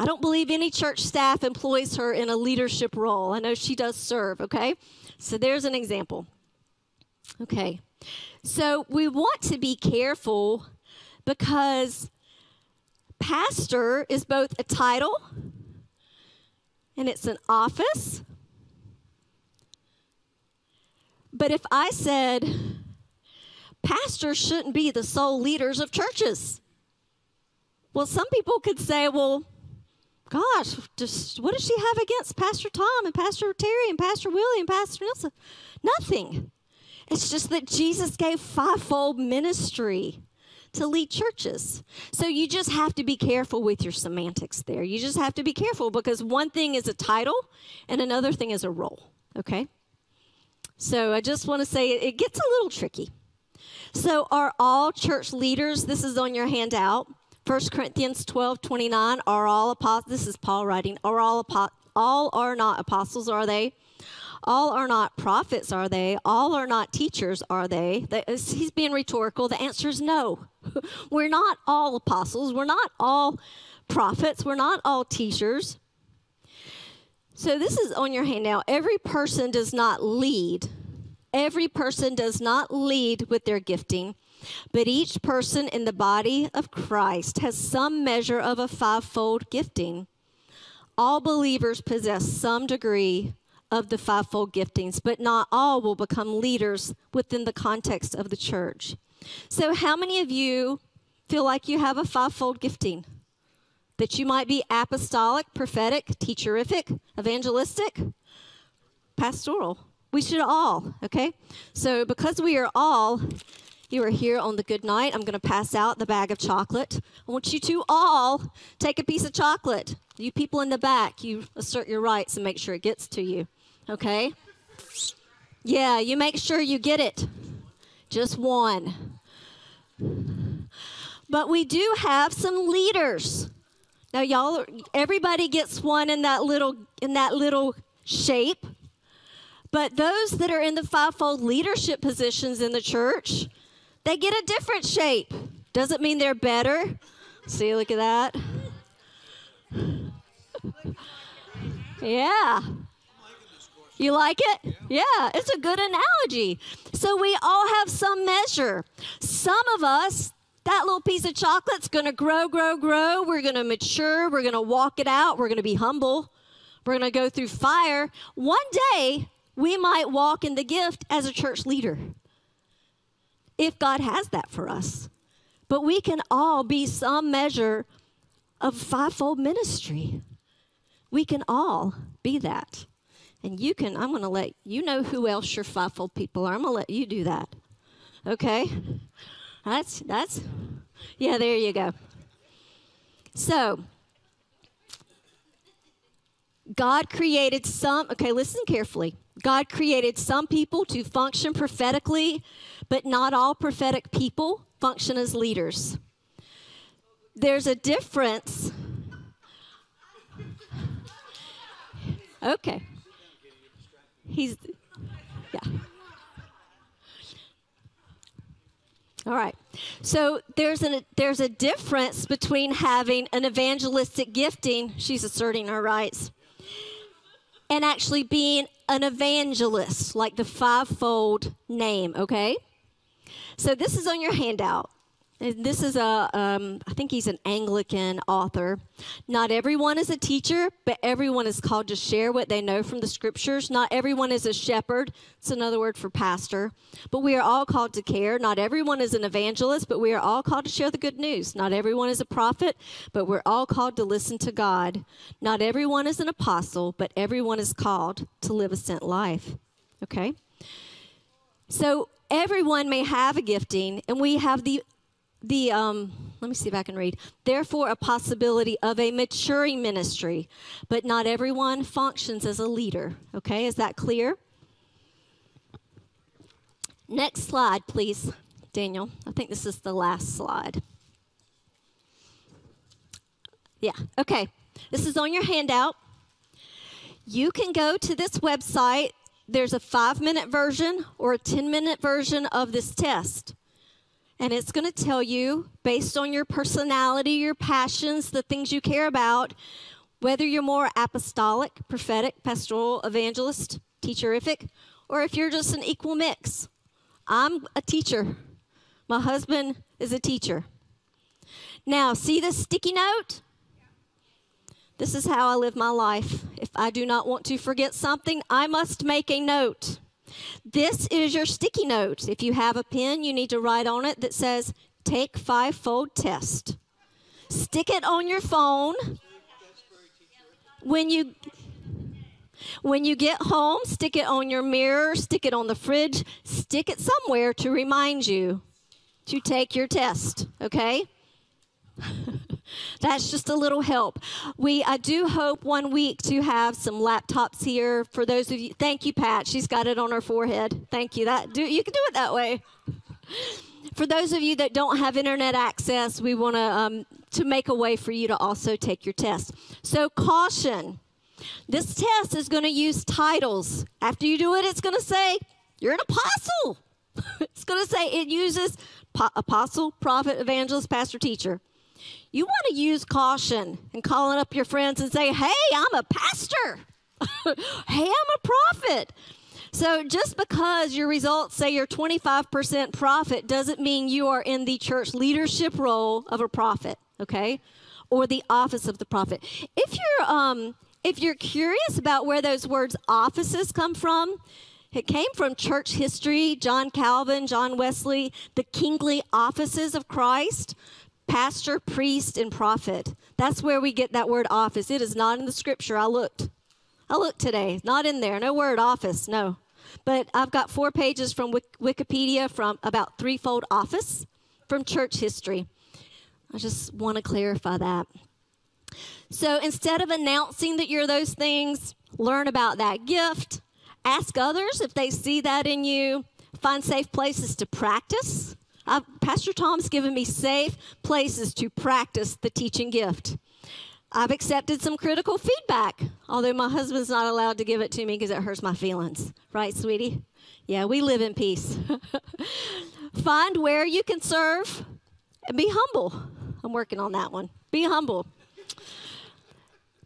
I don't believe any church staff employs her in a leadership role. I know she does serve, okay? So there's an example. Okay. So we want to be careful because pastor is both a title and it's an office. But if I said, pastors shouldn't be the sole leaders of churches, well, some people could say, well, gosh, just what does she have against Pastor Tom and Pastor Terry and Pastor Willie and Pastor Nelson? Nothing. It's just that Jesus gave fivefold ministry to lead churches. So you just have to be careful with your semantics there. You just have to be careful because one thing is a title and another thing is a role, okay? So I just want to say it gets a little tricky. So are all church leaders, this is on your handout, 1 Corinthians 12, 29, are all apostles, this is Paul writing, are all, apo- all are not apostles, are they? All are not prophets, are they? All are not teachers, are they? He's being rhetorical. The answer is no. [laughs] We're not all apostles. We're not all prophets. We're not all teachers. So this is on your handout. Every person does not lead. Every person does not lead with their gifting. But each person in the body of Christ has some measure of a fivefold gifting. All believers possess some degree of the fivefold giftings, but not all will become leaders within the context of the church. So, how many of you feel like you have a fivefold gifting? That you might be apostolic, prophetic, teacherific, evangelistic, pastoral. We should all, okay? So, because we are all you are here on the good night. I'm going to pass out the bag of chocolate. I want you to all take a piece of chocolate. You people in the back, you assert your rights and make sure it gets to you. Okay? Yeah, you make sure you get it. Just one. But we do have some leaders. Now y'all everybody gets one in that little in that little shape. But those that are in the fivefold leadership positions in the church, they get a different shape. Doesn't mean they're better. See, look at that. Yeah. You like it? Yeah, it's a good analogy. So we all have some measure. Some of us, that little piece of chocolate's going to grow, grow, grow. We're going to mature. We're going to walk it out. We're going to be humble. We're going to go through fire. One day, we might walk in the gift as a church leader if God has that for us. But we can all be some measure of fivefold ministry. We can all be that. And you can, I'm going to let you know who else your fivefold people are. I'm going to let you do that. Okay? That's, that's, yeah, there you go. So, God created some, okay, listen carefully. God created some people to function prophetically, but not all prophetic people function as leaders. There's a difference. Okay. He's, yeah. All right. So there's a there's a difference between having an evangelistic gifting, she's asserting her rights, and actually being an evangelist, like the fivefold name, okay? So this is on your handout. And this is a, um, I think he's an Anglican author. Not everyone is a teacher, but everyone is called to share what they know from the scriptures. Not everyone is a shepherd. It's another word for pastor. But we are all called to care. Not everyone is an evangelist, but we are all called to share the good news. Not everyone is a prophet, but we're all called to listen to God. Not everyone is an apostle, but everyone is called to live a sent life. Okay? So everyone may have a gifting, and we have the the um, let me see if I can read. Therefore, a possibility of a maturing ministry, but not everyone functions as a leader. Okay, is that clear? Next slide, please, Daniel. I think this is the last slide. Yeah, okay. This is on your handout. You can go to this website there's a five minute version or a 10 minute version of this test. And it's going to tell you, based on your personality, your passions, the things you care about, whether you're more apostolic, prophetic, pastoral, evangelist, teacherific, or if you're just an equal mix. I'm a teacher. My husband is a teacher. Now, see this sticky note? This is how I live my life. If I do not want to forget something, I must make a note. This is your sticky note. If you have a pen, you need to write on it that says, Take five fold test. Stick it on your phone. When you when you get home, stick it on your mirror, stick it on the fridge, stick it somewhere to remind you to take your test, okay? [laughs] That's just a little help. We I do hope one week to have some laptops here for those of you. Thank you, Pat. She's got it on her forehead. Thank you. That do you can do it that way. [laughs] For those of you that don't have internet access, we want to um, to make a way for you to also take your test. So caution. This test is going to use titles. After you do it, it's going to say you're an apostle. [laughs] it's going to say it uses po- apostle, prophet, evangelist, pastor, teacher you want to use caution and calling up your friends and say, hey, I'm a pastor. [laughs] hey, I'm a prophet. So just because your results say you're 25% prophet doesn't mean you are in the church leadership role of a prophet, okay? Or the office of the prophet. If you're um if you're curious about where those words offices come from, it came from church history, John Calvin, John Wesley, the kingly offices of Christ pastor, priest, and prophet. That's where we get that word office. It is not in the scripture. I looked. I looked today. Not in there. No word office. No. But I've got four pages from Wikipedia from about threefold office from church history. I just want to clarify that. So instead of announcing that you're those things, learn about that gift. Ask others if they see that in you. Find safe places to practice. Uh, Pastor Tom's given me safe places to practice the teaching gift. I've accepted some critical feedback, although my husband's not allowed to give it to me because it hurts my feelings. Right, sweetie? Yeah, we live in peace. [laughs] Find where you can serve and be humble. I'm working on that one. Be humble.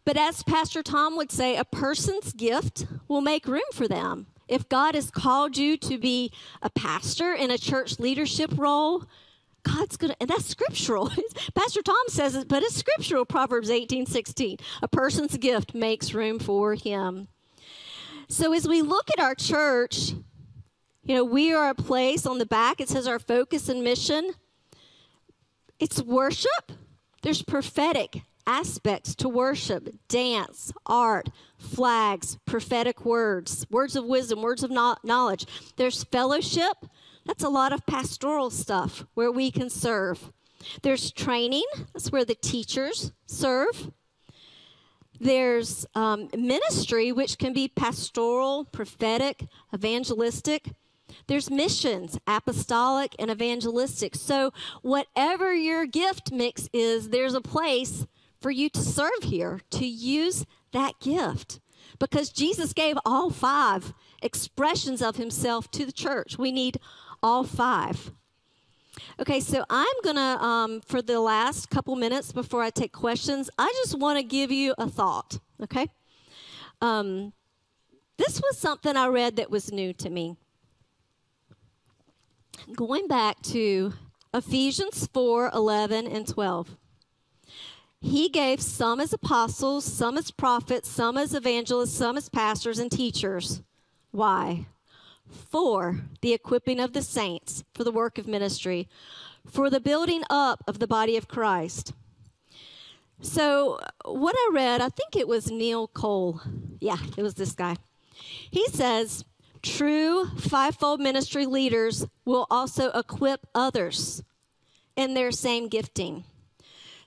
But as Pastor Tom would say, a person's gift will make room for them. If God has called you to be a pastor in a church leadership role, God's gonna, and that's scriptural. [laughs] Pastor Tom says it, but it's scriptural. Proverbs 18 16. A person's gift makes room for him. So as we look at our church, you know, we are a place on the back, it says our focus and mission. It's worship, there's prophetic aspects to worship dance, art, flags, prophetic words, words of wisdom, words of knowledge. There's fellowship. That's a lot of pastoral stuff where we can serve. There's training. That's where the teachers serve. There's um, ministry, which can be pastoral, prophetic, evangelistic. There's missions, apostolic and evangelistic. So, whatever your gift mix is, there's a place for you to serve here, to use that gift. Because Jesus gave all five expressions of himself to the church. We need all five. Okay, so I'm going to, um, for the last couple minutes before I take questions, I just want to give you a thought, okay? Um, this was something I read that was new to me. Going back to Ephesians 4 11 and 12. He gave some as apostles, some as prophets, some as evangelists, some as pastors and teachers. Why? For the equipping of the saints for the work of ministry, for the building up of the body of Christ. So, what I read, I think it was Neil Cole. Yeah, it was this guy. He says, True fivefold ministry leaders will also equip others in their same gifting.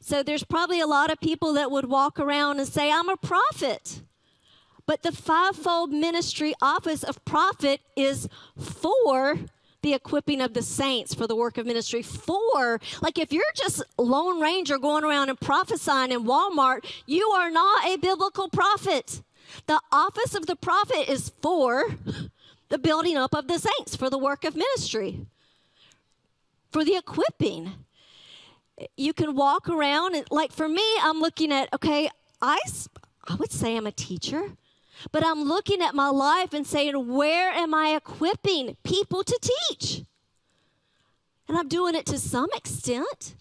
So there's probably a lot of people that would walk around and say, I'm a prophet. But the fivefold ministry office of prophet is for the equipping of the saints for the work of ministry. For, like, if you're just Lone Ranger going around and prophesying in Walmart, you are not a biblical prophet. The office of the prophet is for the building up of the saints, for the work of ministry, for the equipping. You can walk around and, like for me, I'm looking at, okay, I, I would say I'm a teacher, but I'm looking at my life and saying, where am I equipping people to teach? And I'm doing it to some extent.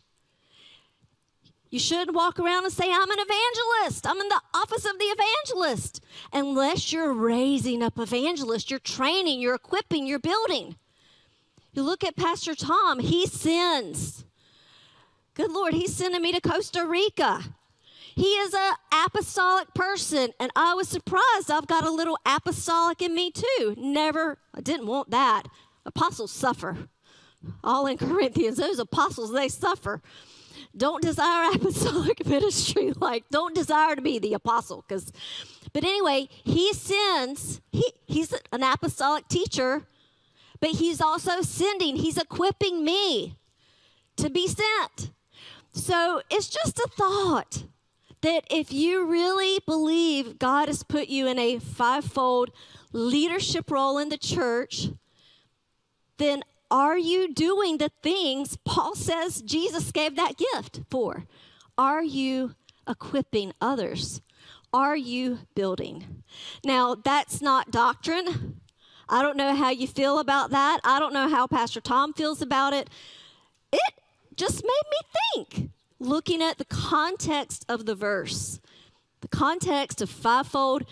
You shouldn't walk around and say, I'm an evangelist. I'm in the office of the evangelist. Unless you're raising up evangelists, you're training, you're equipping, you're building. You look at Pastor Tom, he sends. Good Lord, he's sending me to Costa Rica. He is an apostolic person, and I was surprised. I've got a little apostolic in me too. Never, I didn't want that. Apostles suffer. All in [laughs] Corinthians, those apostles, they suffer. Don't desire [laughs] apostolic ministry. Like, don't desire to be the apostle. Because, but anyway, he sends. He he's an apostolic teacher, but he's also sending. He's equipping me to be sent. So it's just a thought that if you really believe God has put you in a fivefold leadership role in the church, then are you doing the things Paul says Jesus gave that gift for? Are you equipping others? Are you building? Now, that's not doctrine. I don't know how you feel about that. I don't know how Pastor Tom feels about it. It just made me think looking at the context of the verse, the context of fivefold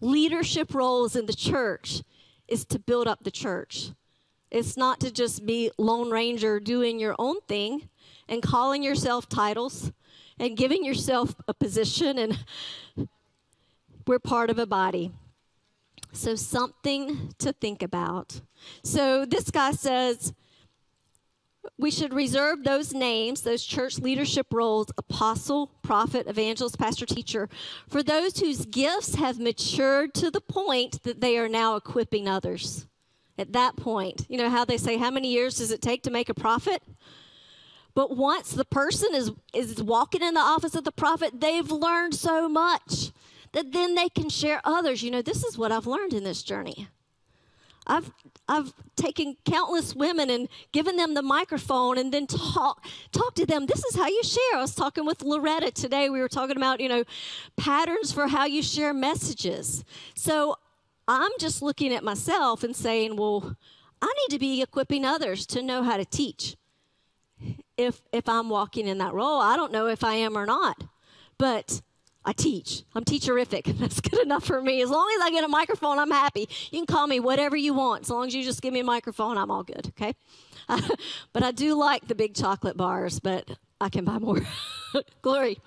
leadership roles in the church is to build up the church. It's not to just be Lone Ranger doing your own thing and calling yourself titles and giving yourself a position, and we're part of a body. So, something to think about. So, this guy says, we should reserve those names, those church leadership roles apostle, prophet, evangelist, pastor, teacher for those whose gifts have matured to the point that they are now equipping others. At that point, you know how they say, How many years does it take to make a prophet? But once the person is, is walking in the office of the prophet, they've learned so much that then they can share others. You know, this is what I've learned in this journey. I've I've taken countless women and given them the microphone and then talk talk to them. This is how you share. I was talking with Loretta today. We were talking about, you know, patterns for how you share messages. So I'm just looking at myself and saying, well, I need to be equipping others to know how to teach. If if I'm walking in that role, I don't know if I am or not. But I teach. I'm teacherific. [laughs] That's good enough for me. As long as I get a microphone, I'm happy. You can call me whatever you want. As long as you just give me a microphone, I'm all good, okay? [laughs] but I do like the big chocolate bars, but I can buy more. [laughs] Glory.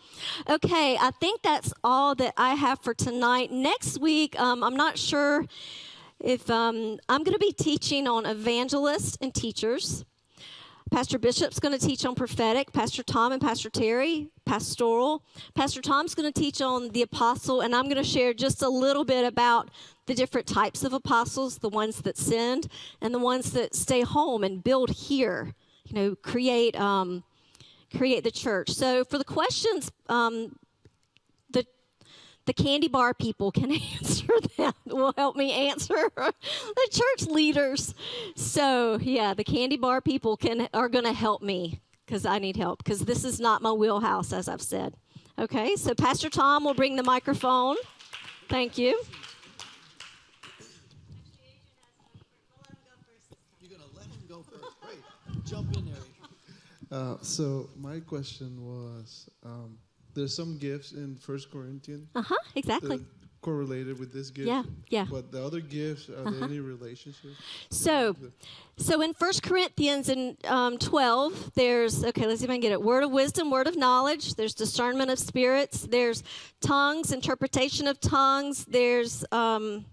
Okay, I think that's all that I have for tonight. Next week, um, I'm not sure if um, I'm going to be teaching on evangelists and teachers. Pastor Bishop's going to teach on prophetic. Pastor Tom and Pastor Terry, pastoral. Pastor Tom's going to teach on the apostle, and I'm going to share just a little bit about the different types of apostles the ones that send and the ones that stay home and build here, you know, create. Um, create the church. So for the questions, um, the candy bar people can [laughs] answer that. Will help me answer [laughs] the church leaders. So yeah, the candy bar people can are going to help me because I need help because this is not my wheelhouse, as I've said. Okay, so Pastor Tom will bring the microphone. Thank you. You're gonna let him go first. Great. Jump in there. Uh, so my question was, um, there's some gifts in First Corinthians. Uh huh. Exactly. Correlated with this gift. Yeah. Yeah. But the other gifts, are uh-huh. there any relationship? So, so in First Corinthians in um, 12, there's okay. Let's see if I can get it. Word of wisdom, word of knowledge. There's discernment of spirits. There's tongues, interpretation of tongues. There's um,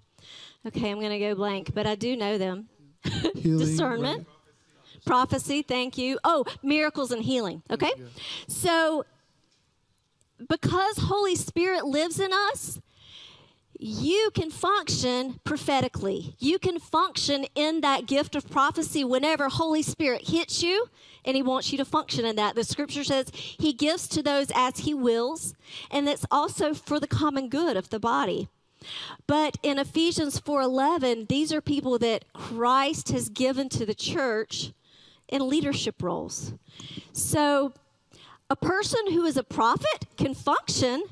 okay. I'm gonna go blank, but I do know them. [laughs] Healing, discernment. Right? Prophecy, thank you. Oh, miracles and healing. Okay? Yeah. So, because Holy Spirit lives in us, you can function prophetically. You can function in that gift of prophecy whenever Holy Spirit hits you and he wants you to function in that. The scripture says he gives to those as he wills, and it's also for the common good of the body. But in Ephesians 4:11, these are people that Christ has given to the church in leadership roles. So a person who is a prophet can function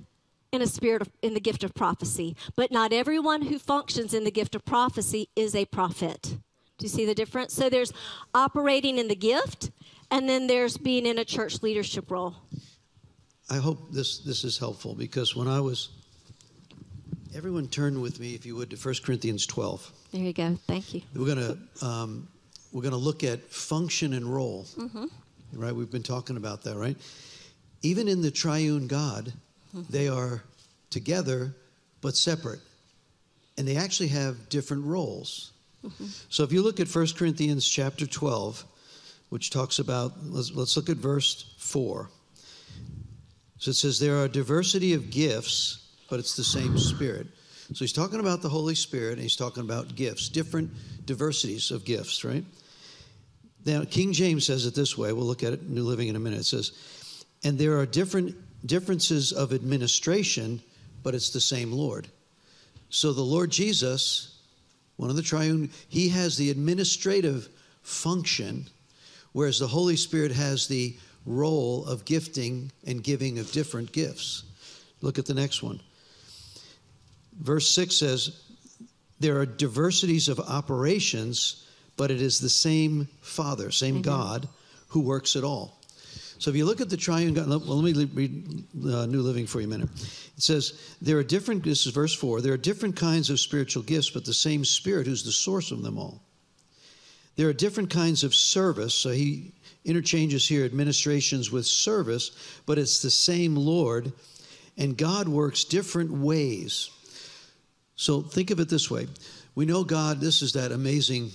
in a spirit of, in the gift of prophecy, but not everyone who functions in the gift of prophecy is a prophet. Do you see the difference? So there's operating in the gift, and then there's being in a church leadership role. I hope this this is helpful because when I was everyone turn with me if you would to 1 Corinthians 12. There you go. Thank you. We're going to um, we're going to look at function and role. Mm-hmm. Right? We've been talking about that, right? Even in the triune God, Mm-hmm. they are together but separate. And they actually have different roles. Mm-hmm. So if you look at 1 Corinthians chapter 12, which talks about let's, let's look at verse 4. So it says there are diversity of gifts, but it's the same spirit. So he's talking about the Holy Spirit and he's talking about gifts, different diversities of gifts, right? Now, King James says it this way. We'll look at it New Living in a minute. It says, and there are different differences of administration, but it's the same Lord. So the Lord Jesus, one of the triune, he has the administrative function, whereas the Holy Spirit has the role of gifting and giving of different gifts. Look at the next one. Verse 6 says, There are diversities of operations, but it is the same Father, same Amen. God, who works it all. So if you look at the triune God, well, let me read uh, New Living for you a minute. It says, There are different, this is verse 4, there are different kinds of spiritual gifts, but the same Spirit who's the source of them all. There are different kinds of service. So he interchanges here administrations with service, but it's the same Lord, and God works different ways. So think of it this way. We know God, this is that amazing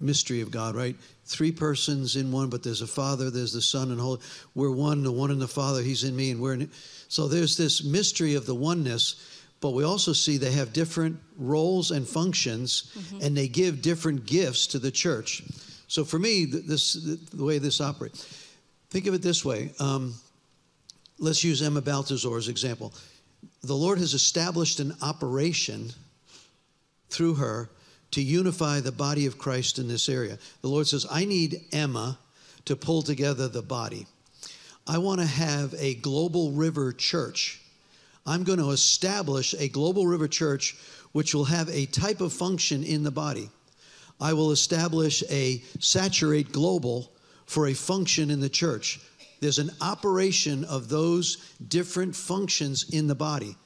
mystery of God, right? Three persons in one, but there's a Father, there's the Son, and Holy. We're one, the one in the Father, He's in me, and we're in. So there's this mystery of the oneness, but we also see they have different roles and functions, and they give different gifts to the church. So for me, this the way this operates. Think of it this way. Um, let's use Emma Baltazar as example. The Lord has established an operation through her to unify the body of Christ in this area. The Lord says, I need Emma to pull together the body. I want to have a global river church. I'm going to establish a global river church which will have a type of function in the body. I will establish a saturate global for a function in the church. There's an operation of those different functions in the body.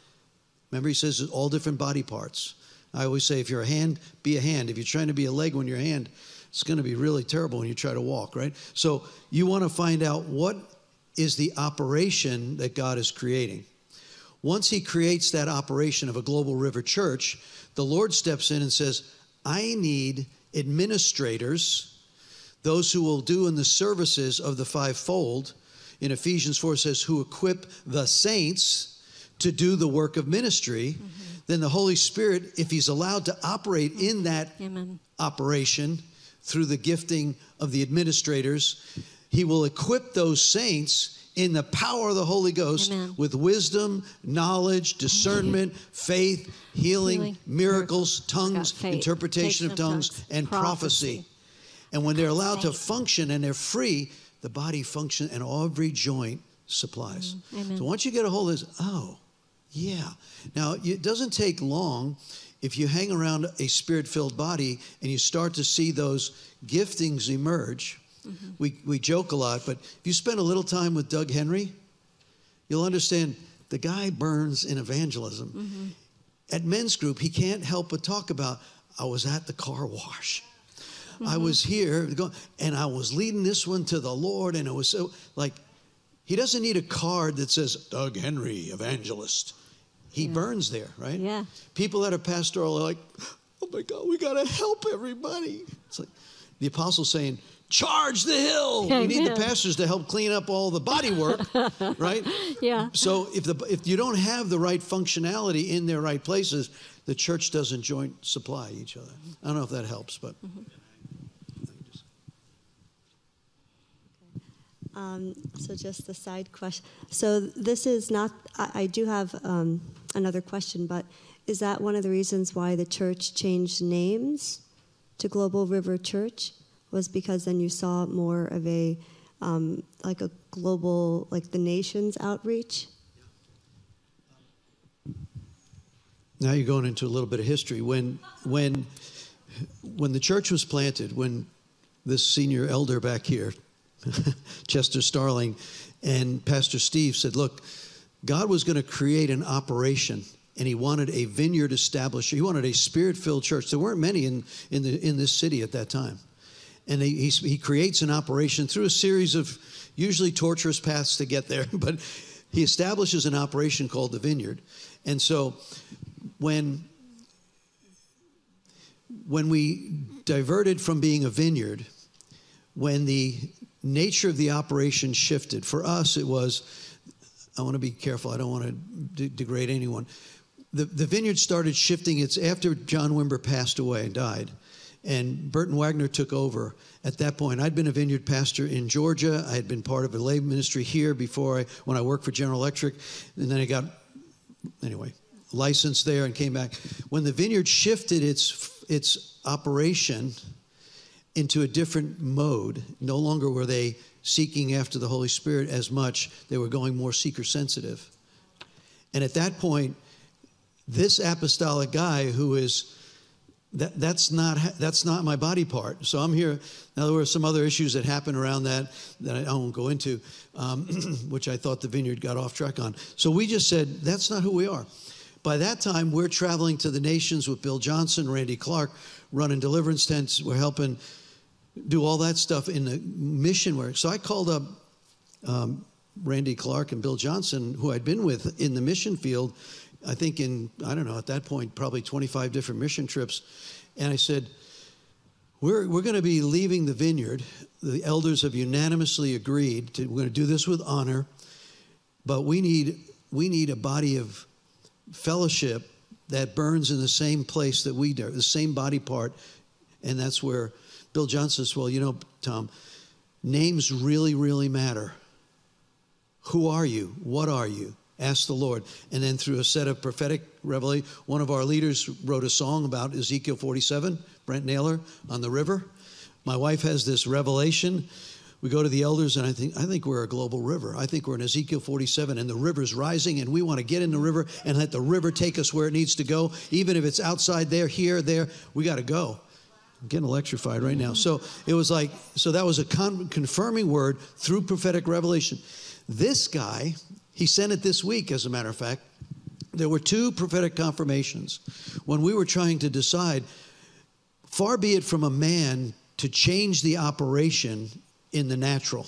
Remember, he says all different body parts. I always say if you're a hand, be a hand. If you're trying to be a leg when you're a hand, it's going to be really terrible when you try to walk, right? So you want to find out what is the operation that God is creating. Once he creates that operation of a global river church, the Lord steps in and says, I need administrators, those who will do in the services of the fivefold. In Ephesians 4 says, who equip the saints to do the work of ministry. Mm-hmm. Then the Holy Spirit, if he's allowed to operate in that Amen. operation through the gifting of the administrators, he will equip those saints in the power of the Holy Ghost Amen. with wisdom, knowledge, discernment, faith, healing, Healing, miracles, tongues, faith, interpretation of tongues, tongues, and prophecy. prophecy. And when they're allowed to function and they're free, the body function and every joint supplies. Mm. So once you get a hold of this, oh, yeah. Now, it doesn't take long if you hang around a spirit filled body and you start to see those giftings emerge. Mm-hmm. We, we joke a lot, but if you spend a little time with Doug Henry, you'll understand the guy burns in evangelism. Mm-hmm. At men's group, he can't help but talk about, I was at the car wash. I Mm-hmm. was here and I was leading this one to the Lord, and it was so like he doesn't need a card that says Doug Henry, evangelist. He burns there, right? Yeah. People that are pastoral are like, oh my God, we got to help everybody. It's like the apostle saying, charge the hill. [laughs] We need the pastors to help clean up all the body work, [laughs] right? Yeah. So if the if you don't have the right functionality in their right places, the church doesn't joint supply each other. I don't know if that helps, but Um, so just a side question. So this is not. I, I do have um, another question, but is that one of the reasons why the church changed names to Global River Church? Was because then you saw more of a um, like a global, like the nations outreach? Now you're going into a little bit of history. When when when the church was planted, when this senior elder back here, [laughs] Chester Starling, and Pastor Steve said, "Look, God was going to create an operation." And he wanted a vineyard established. He wanted a spirit-filled church. There weren't many in, in, the, in this city at that time. And he, he creates an operation through a series of usually torturous paths to get there, [laughs] but he establishes an operation called the vineyard. And so when when we diverted from being a vineyard, when the nature of the operation shifted, for us it was, I want to be careful, I don't want to de- degrade anyone. The, the vineyard started shifting, it's after John Wimber passed away and died, and Bert Waggoner took over. At that point, I'd been a vineyard pastor in Georgia. I had been part of a lay ministry here before I, when I worked for General Electric, and then I got, anyway, licensed there and came back. When the vineyard shifted its its operation into a different mode, no longer were they seeking after the Holy Spirit as much; they were going more seeker sensitive. And at that point, this apostolic guy who is that, that's not that's not my body part. So I'm here. Now there were some other issues that happened around that that I, won't go into, um, [clears throat] which I thought the vineyard got off track on. So we just said that's not who we are. By that time, we're traveling to the nations with Bill Johnson, Randy Clark, running deliverance tents. We're helping do all that stuff in the mission work. So I called up um, Randy Clark and Bill Johnson, who I'd been with in the mission field, I think in, I don't know, at that point, probably 25 different mission trips. And I said, we're, we're going to be leaving the vineyard. The elders have unanimously agreed to, we're going to do this with honor, but we need, we need a body of fellowship that burns in the same place that we do, the same body part. And that's where Bill Johnson says, Well, you know, Tom, names really, really matter. Who are you? What are you? Ask the Lord. And then through a set of prophetic revelation, one of our leaders wrote a song about Ezekiel 47, Brent Naylor, on the river. My wife has this revelation we go to the elders and I think I think we're a global river. I think we're in Ezekiel 47 and the river's rising and we want to get in the river and let the river take us where it needs to go. Even if it's outside there, here, there, we got to go. I'm getting electrified right now. So it was like so that was a con- confirming word through prophetic revelation. This guy, he sent it this week as a matter of fact. There were two prophetic confirmations when we were trying to decide far be it from a man to change the operation in the natural.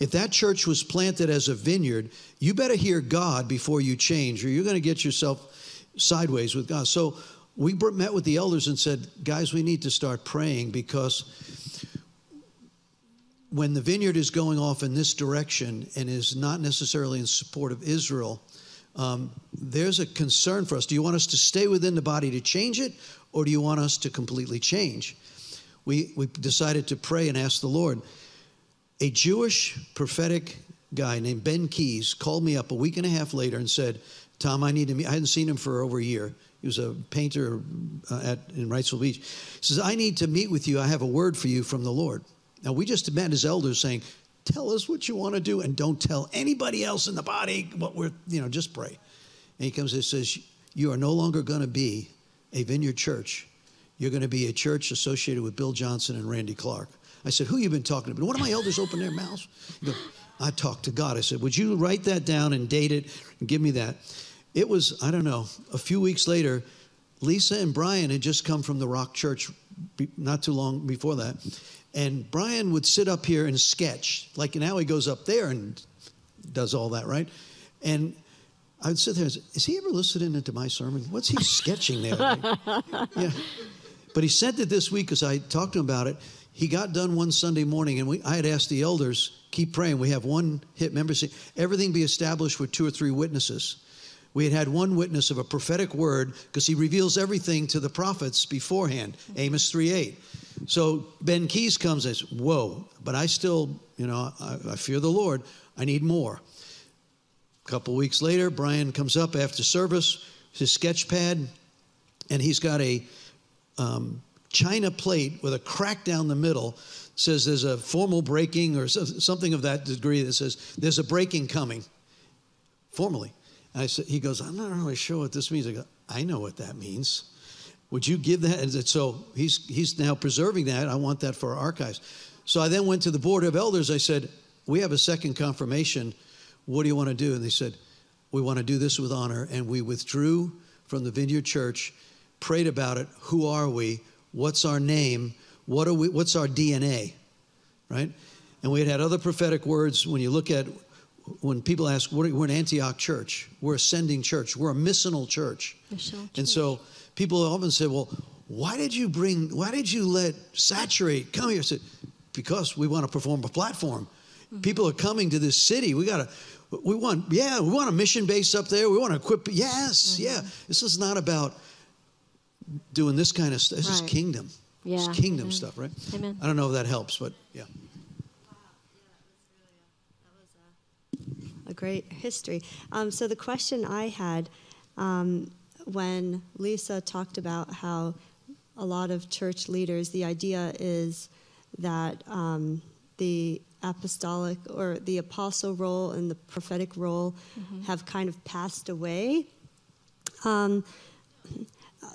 If that church was planted as a vineyard, you better hear God before you change, or you're going to get yourself sideways with God. So we met with the elders and said, guys, we need to start praying because when the vineyard is going off in this direction and is not necessarily in support of Israel, um, there's a concern for us. Do you want us to stay within the body to change it, or do you want us to completely change? We, we decided to pray and ask the Lord a Jewish prophetic guy named Ben Keys called me up a week and a half later and said, Tom, I need to meet. I hadn't seen him for over a year. He was a painter uh, at, in Wrightsville Beach. He says, I need to meet with you. I have a word for you from the Lord. Now, we just met his elders saying, Tell us what you want to do and don't tell anybody else in the body what we're, you know, just pray. And he comes and says, You are no longer going to be a vineyard church. You're going to be a church associated with Bill Johnson and Randy Clark. I said, Who you been talking to? One of my elders opened their mouths. Go, I talked to God. I said, Would you write that down and date it and give me that? It was, I don't know, a few weeks later, Lisa and Brian had just come from the Rock Church not too long before that. And Brian would sit up here and sketch. Like now he goes up there and does all that, right? And I would sit there and say, Is he ever listening into my sermon? What's he [laughs] sketching there? yeah. But he sent it this week because I talked to him about it he got done one Sunday morning, and we, I had asked the elders, keep praying. We have one hit membership. Everything be established with two or three witnesses. We had had one witness of a prophetic word because he reveals everything to the prophets beforehand. Amos 3:8. So Ben Keys comes and says, "Whoa!" But I still, you know, I, I fear the Lord. I need more. A couple weeks later, Brian comes up after service, his sketch pad, and he's got a um, china plate with a crack down the middle. Says there's a formal breaking or something of that degree that says there's a breaking coming. Formally. And I said, he goes, I'm not really sure what this means. I go, I know what that means. Would you give that? And so he's, he's now preserving that. I want that for our archives. So I then went to the Board of Elders. I said, We have a second confirmation. What do you want to do? And they said, We want to do this with honor. And we withdrew from the Vineyard Church, prayed about it. Who are we? What's our name? What are we, what's our DNA? Right? And we had had other prophetic words. When you look at when people ask, what are, we're an Antioch church, we're a sending church, we're a missional church. Missional And church. so people often say, well, why did you bring, why did you let Saturate come here? I said, because we want to perform a platform. Mm-hmm. People are coming to this city. We got to, we want, yeah, we want a mission base up there. We want to equip, yes, Mm-hmm. yeah. This is not about doing this kind of stuff. This is kingdom. This Yeah. is kingdom Amen. stuff, right? Amen. I don't know if that helps, but yeah. A great history. Um, so the question I had um, when Lisa talked about how a lot of church leaders, the idea is that um, the apostolic or the apostle role and the prophetic role have kind of passed away. Um,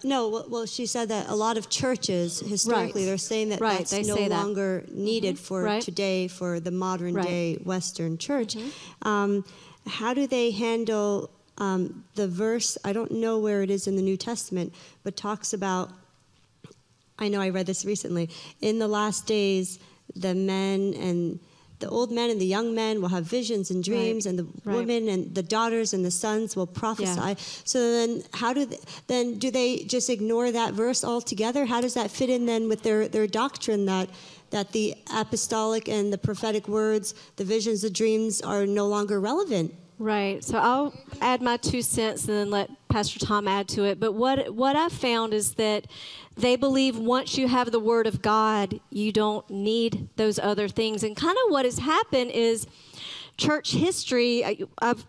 no, well, well, she said that a lot of churches historically Right. they're saying that Right, that's they no say that. longer needed for Right. today for the modern day Western church. Um, how do they handle um, the verse? I don't know where it is in the New Testament, but talks about. I know I read this recently. In the last days, the men and the old men and the young men will have visions and dreams, and the Right. women and the daughters and the sons will prophesy. So then, how do they, then do they just ignore that verse altogether? How does that fit in then with their their doctrine that that the apostolic and the prophetic words, the visions, the dreams are no longer relevant? Right. So I'll add my two cents and then let Pastor Tom add to it. But what what I found is that they believe once you have the Word of God, you don't need those other things. And kind of what has happened is church history. I, I've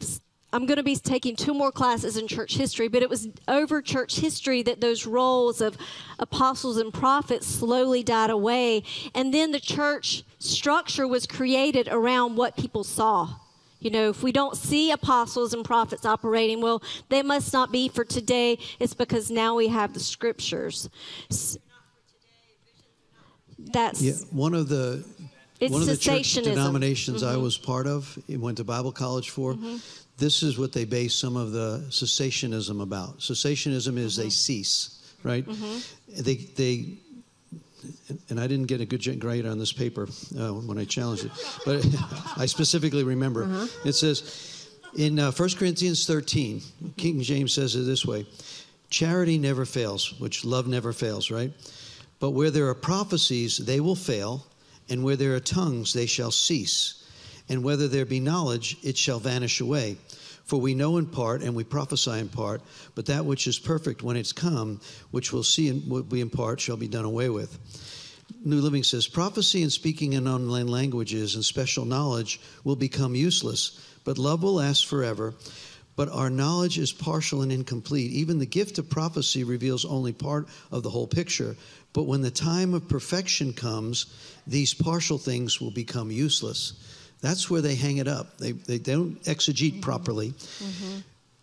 I'm going to be taking two more classes in church history, but it was over church history that those roles of apostles and prophets slowly died away. And then the church structure was created around what people saw. You know, if we don't see apostles and prophets operating, well, they must not be for today. It's because now we have the scriptures. That's Yeah, one of the one of the church cessationism. Mm-hmm. denominations I was part of, went to Bible college for. This is what they base some of the cessationism about. Cessationism is Mm-hmm. they cease, right? They they. And I didn't get a good grade on this paper uh, when I challenged it, but [laughs] I specifically remember. Uh-huh. It says in uh, 1 Corinthians 13, King James says it this way Charity never fails, which love never fails, right? But where there are prophecies, they will fail, and where there are tongues, they shall cease. And whether there be knowledge, it shall vanish away. For we know in part, and we prophesy in part, but that which is perfect when it's come, which we'll see in, will be in part, shall be done away with. New Living says prophecy and speaking in unknown languages and special knowledge will become useless, but love will last forever. But our knowledge is partial and incomplete. Even the gift of prophecy reveals only part of the whole picture. But when the time of perfection comes, these partial things will become useless. That's where they hang it up. They, they don't exegete properly.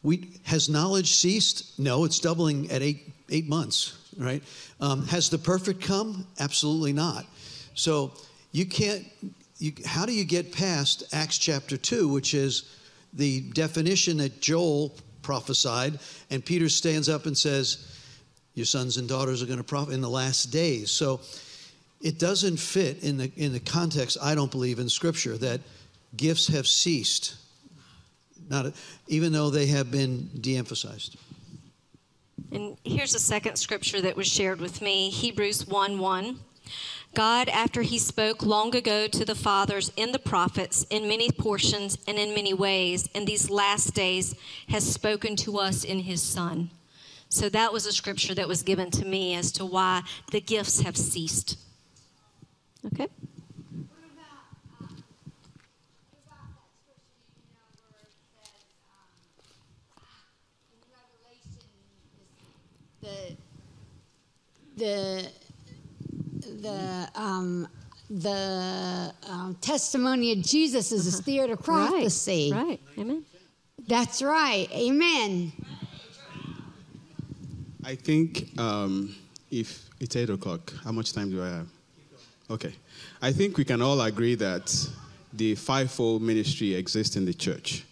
We, has knowledge ceased? No, it's doubling at eight, eight months, right? Um, has the perfect come? Absolutely not. So you can't, you, how do you get past Acts chapter 2, which is the definition that Joel prophesied, and Peter stands up and says, Your sons and daughters are going to prophet in the last days. So it doesn't fit in the, in the context, I don't believe, in Scripture that gifts have ceased, not, even though they have been de emphasized. And here's a second scripture that was shared with me Hebrews 1 1. God, after he spoke long ago to the fathers in the prophets in many portions and in many ways, in these last days has spoken to us in his Son. So that was a scripture that was given to me as to why the gifts have ceased. Okay. The, uh, the the um, the um, testimony of Jesus is a spirit of prophecy. Right. right. Amen. That's right. Amen. I think um, if it's eight o'clock, how much time do I have? Okay. I think we can all agree that the fivefold ministry exists in the church.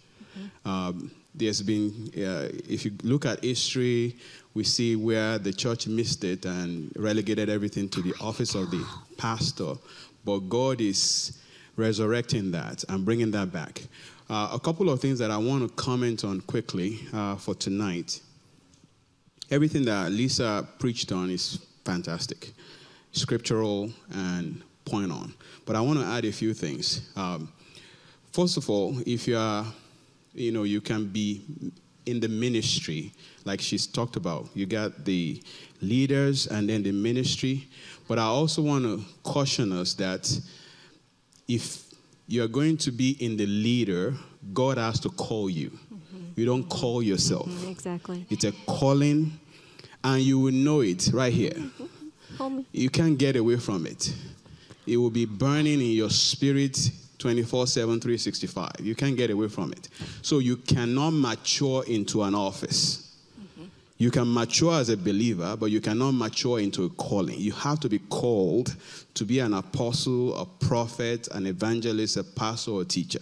Um, there's been, uh, if you look at history, we see where the church missed it and relegated everything to the office of the pastor. But God is resurrecting that and bringing that back. Uh, a couple of things that I want to comment on quickly uh, for tonight. Everything that Lisa preached on is fantastic, scriptural and point on. But I want to add a few things. Um, first of all, if you are, you know, you can be in the ministry, like she's talked about. You got the leaders and then the ministry. But I also want to caution us that if you're going to be in the leader, God has to call you. You don't call yourself. Mm, Exactly. It's a calling, and you will know it right here. Call You can't get away from it. It will be burning in your spirit 24 7, 365. You can't get away from it. So you cannot mature into an office. You can mature as a believer, but you cannot mature into a calling. You have to be called to be an apostle, a prophet, an evangelist, a pastor, or teacher.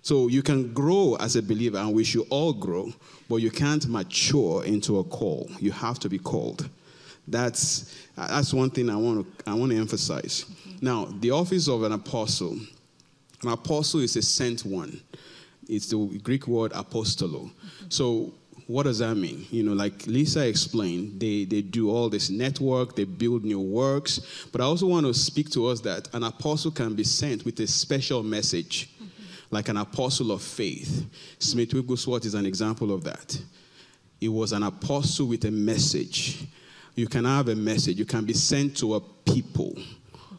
So you can grow as a believer, and we should all grow, but you can't mature into a call. You have to be called. That's uh, that's one thing I want to I want to emphasize. Now, the office of an apostle, an apostle is a sent one. It's the Greek word apostolo. So what does that mean? You know, like Lisa explained, they, they do all this network, they build new works. But I also want to speak to us that an apostle can be sent with a special message, like an apostle of faith. Smith Wigglesworth is an example of that. He was an apostle with a message. You can have a message, you can be sent to a people,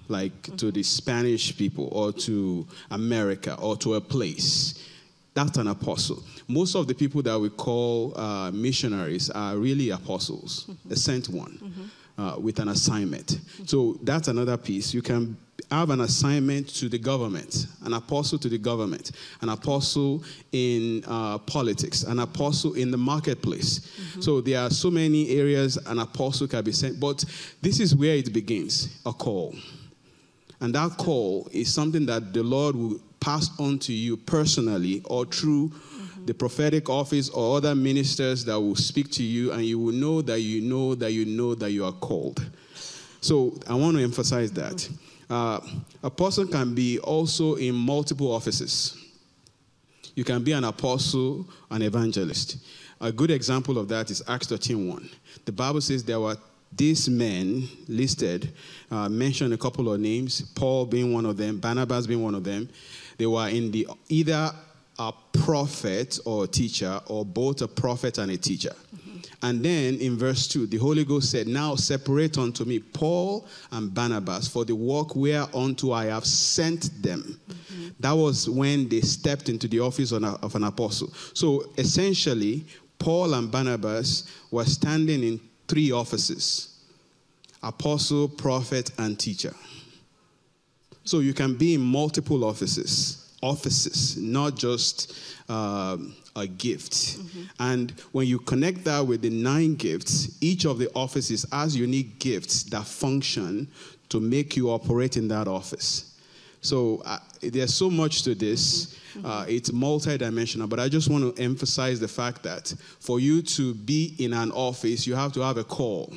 like to the Spanish people, or to America, or to a place. That's an apostle. Most of the people that we call uh, missionaries are really apostles, a sent one uh, with an assignment. So that's another piece. You can have an assignment to the government, an apostle to the government, an apostle in uh, politics, an apostle in the marketplace. Mm-hmm. So there are so many areas an apostle can be sent, but this is where it begins a call. And that call is something that the Lord will pass on to you personally or through mm-hmm. the prophetic office or other ministers that will speak to you, and you will know that you know that you know that you are called. So I want to emphasize that. Mm-hmm. Uh, a person can be also in multiple offices. You can be an apostle, an evangelist. A good example of that is Acts 13.1. The Bible says there were these men listed, uh, mentioned a couple of names, Paul being one of them, Barnabas being one of them. They were in the either a prophet or a teacher, or both a prophet and a teacher. And then in verse 2, the Holy Ghost said, Now separate unto me Paul and Barnabas for the work whereunto I have sent them. That was when they stepped into the office of an- of an apostle. So essentially, Paul and Barnabas were standing in three offices apostle, prophet, and teacher. So you can be in multiple offices, offices, not just um, a gift. And when you connect that with the nine gifts, each of the offices has unique gifts that function to make you operate in that office. So uh, there's so much to this. Uh, it's multidimensional, but I just want to emphasize the fact that for you to be in an office, you have to have a call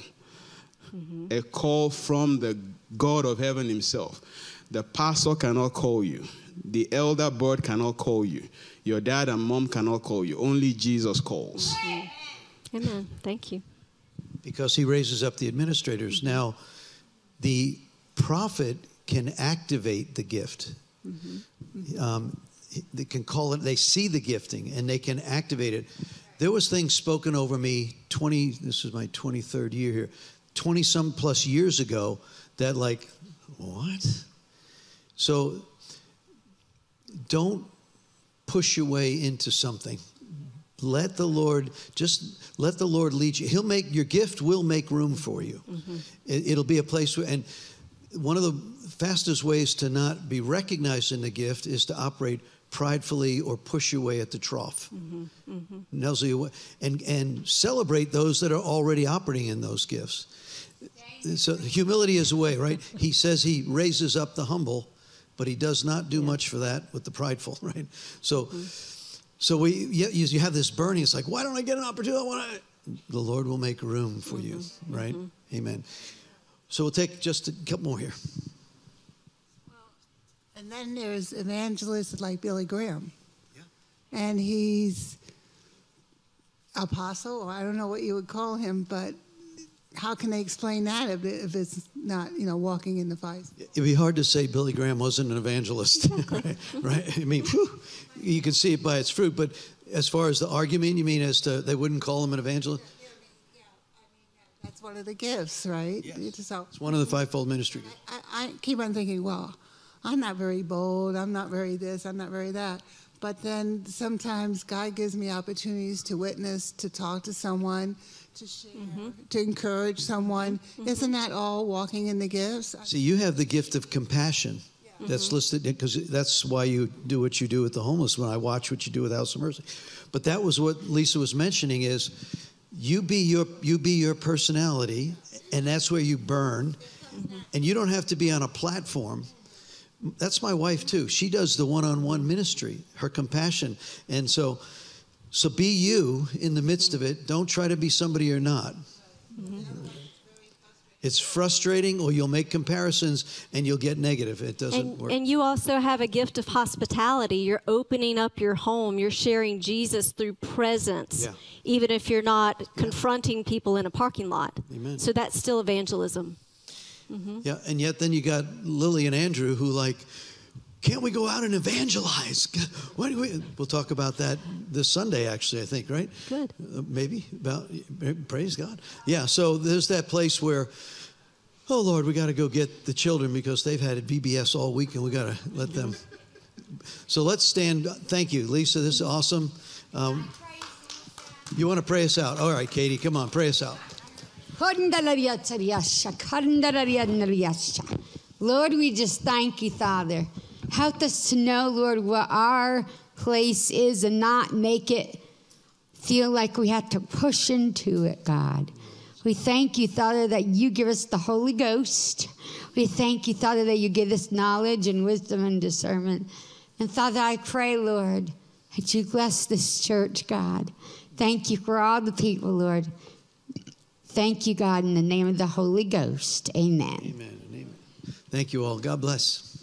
a call from the God of heaven himself. The pastor cannot call you. The elder board cannot call you. Your dad and mom cannot call you. Only Jesus calls. Amen. Thank you. because he raises up the administrators. Now, the prophet can activate the gift. Um, they can call it. They see the gifting and they can activate it. There was things spoken over me. Twenty. This is my twenty-third year here. Twenty some plus years ago. That like, what? So, don't push your way into something. Let the Lord just let the Lord lead you. He'll make your gift will make room for you. Mm-hmm. It, it'll be a place where, and one of the fastest ways to not be recognized in the gift is to operate pridefully or push your way at the trough. Nuzzle your way- and and celebrate those that are already operating in those gifts. So humility is a way, right? He says he raises up the humble, but he does not do much for that with the prideful, [laughs] right? So, mm-hmm. so we you, you have this burning. It's like, why don't I get an opportunity? I wanna-" The Lord will make room for you, mm-hmm. Mm-hmm. right? Amen. So we'll take just a couple more here. And then there's evangelists like Billy Graham. yeah. And he's apostle, I don't know what you would call him, but how can they explain that if, if it's not, you know, walking in the five? It'd be hard to say Billy Graham wasn't an evangelist, [laughs] right? right? I mean, whew, you can see it by its fruit. But as far as the argument, you mean as to they wouldn't call him an evangelist? Yeah, I mean that that's one of the gifts, right? Yes. So It's one of the fivefold ministry. I, I keep on thinking, well, I'm not very bold. I'm not very this. I'm not very that. But then sometimes God gives me opportunities to witness, to talk to someone, to share, to encourage someone. Mm-hmm. Isn't that all walking in the gifts? See, you have the gift of compassion. That's mm-hmm. listed because that's why you do what you do with the homeless. When I watch what you do with House of Mercy, but that was what Lisa was mentioning is you be your you be your personality, and that's where you burn, and you don't have to be on a platform. That's my wife too. She does the one-on-one ministry, her compassion, and so so be you in the midst of it. Don't try to be somebody you're not. Mm-hmm. It's frustrating, or you'll make comparisons and you'll get negative. It doesn't And, work. and you also have a gift of hospitality. You're opening up your home. You're sharing Jesus through presence, Yeah. even if you're not confronting people in a parking lot. Amen. So that's still evangelism. Mm-hmm. yeah, and yet then you got Lily and Andrew who like, can't we go out and evangelize? Why do we? We'll talk about that this Sunday, actually. I think, right? Good. Uh, maybe about praise God. Yeah. So there's that place where. Oh Lord, we got to go get the children because they've had VBS all week, and we got to let them. So let's stand. Thank you, Lisa. This is awesome. Um, you want to pray us out? All right, Katie, come on, pray us out. Lord, we just thank you, Father. Help us to know, Lord, what our place is and not make it feel like we have to push into it, God. We thank you, Father, that you give us the Holy Ghost. We thank you, Father, that you give us knowledge and wisdom and discernment. And Father, I pray, Lord, that you bless this church, God. Thank you for all the people, Lord. Thank you, God, in the name of the Holy Ghost. Amen. Amen amen. Thank you all. God bless.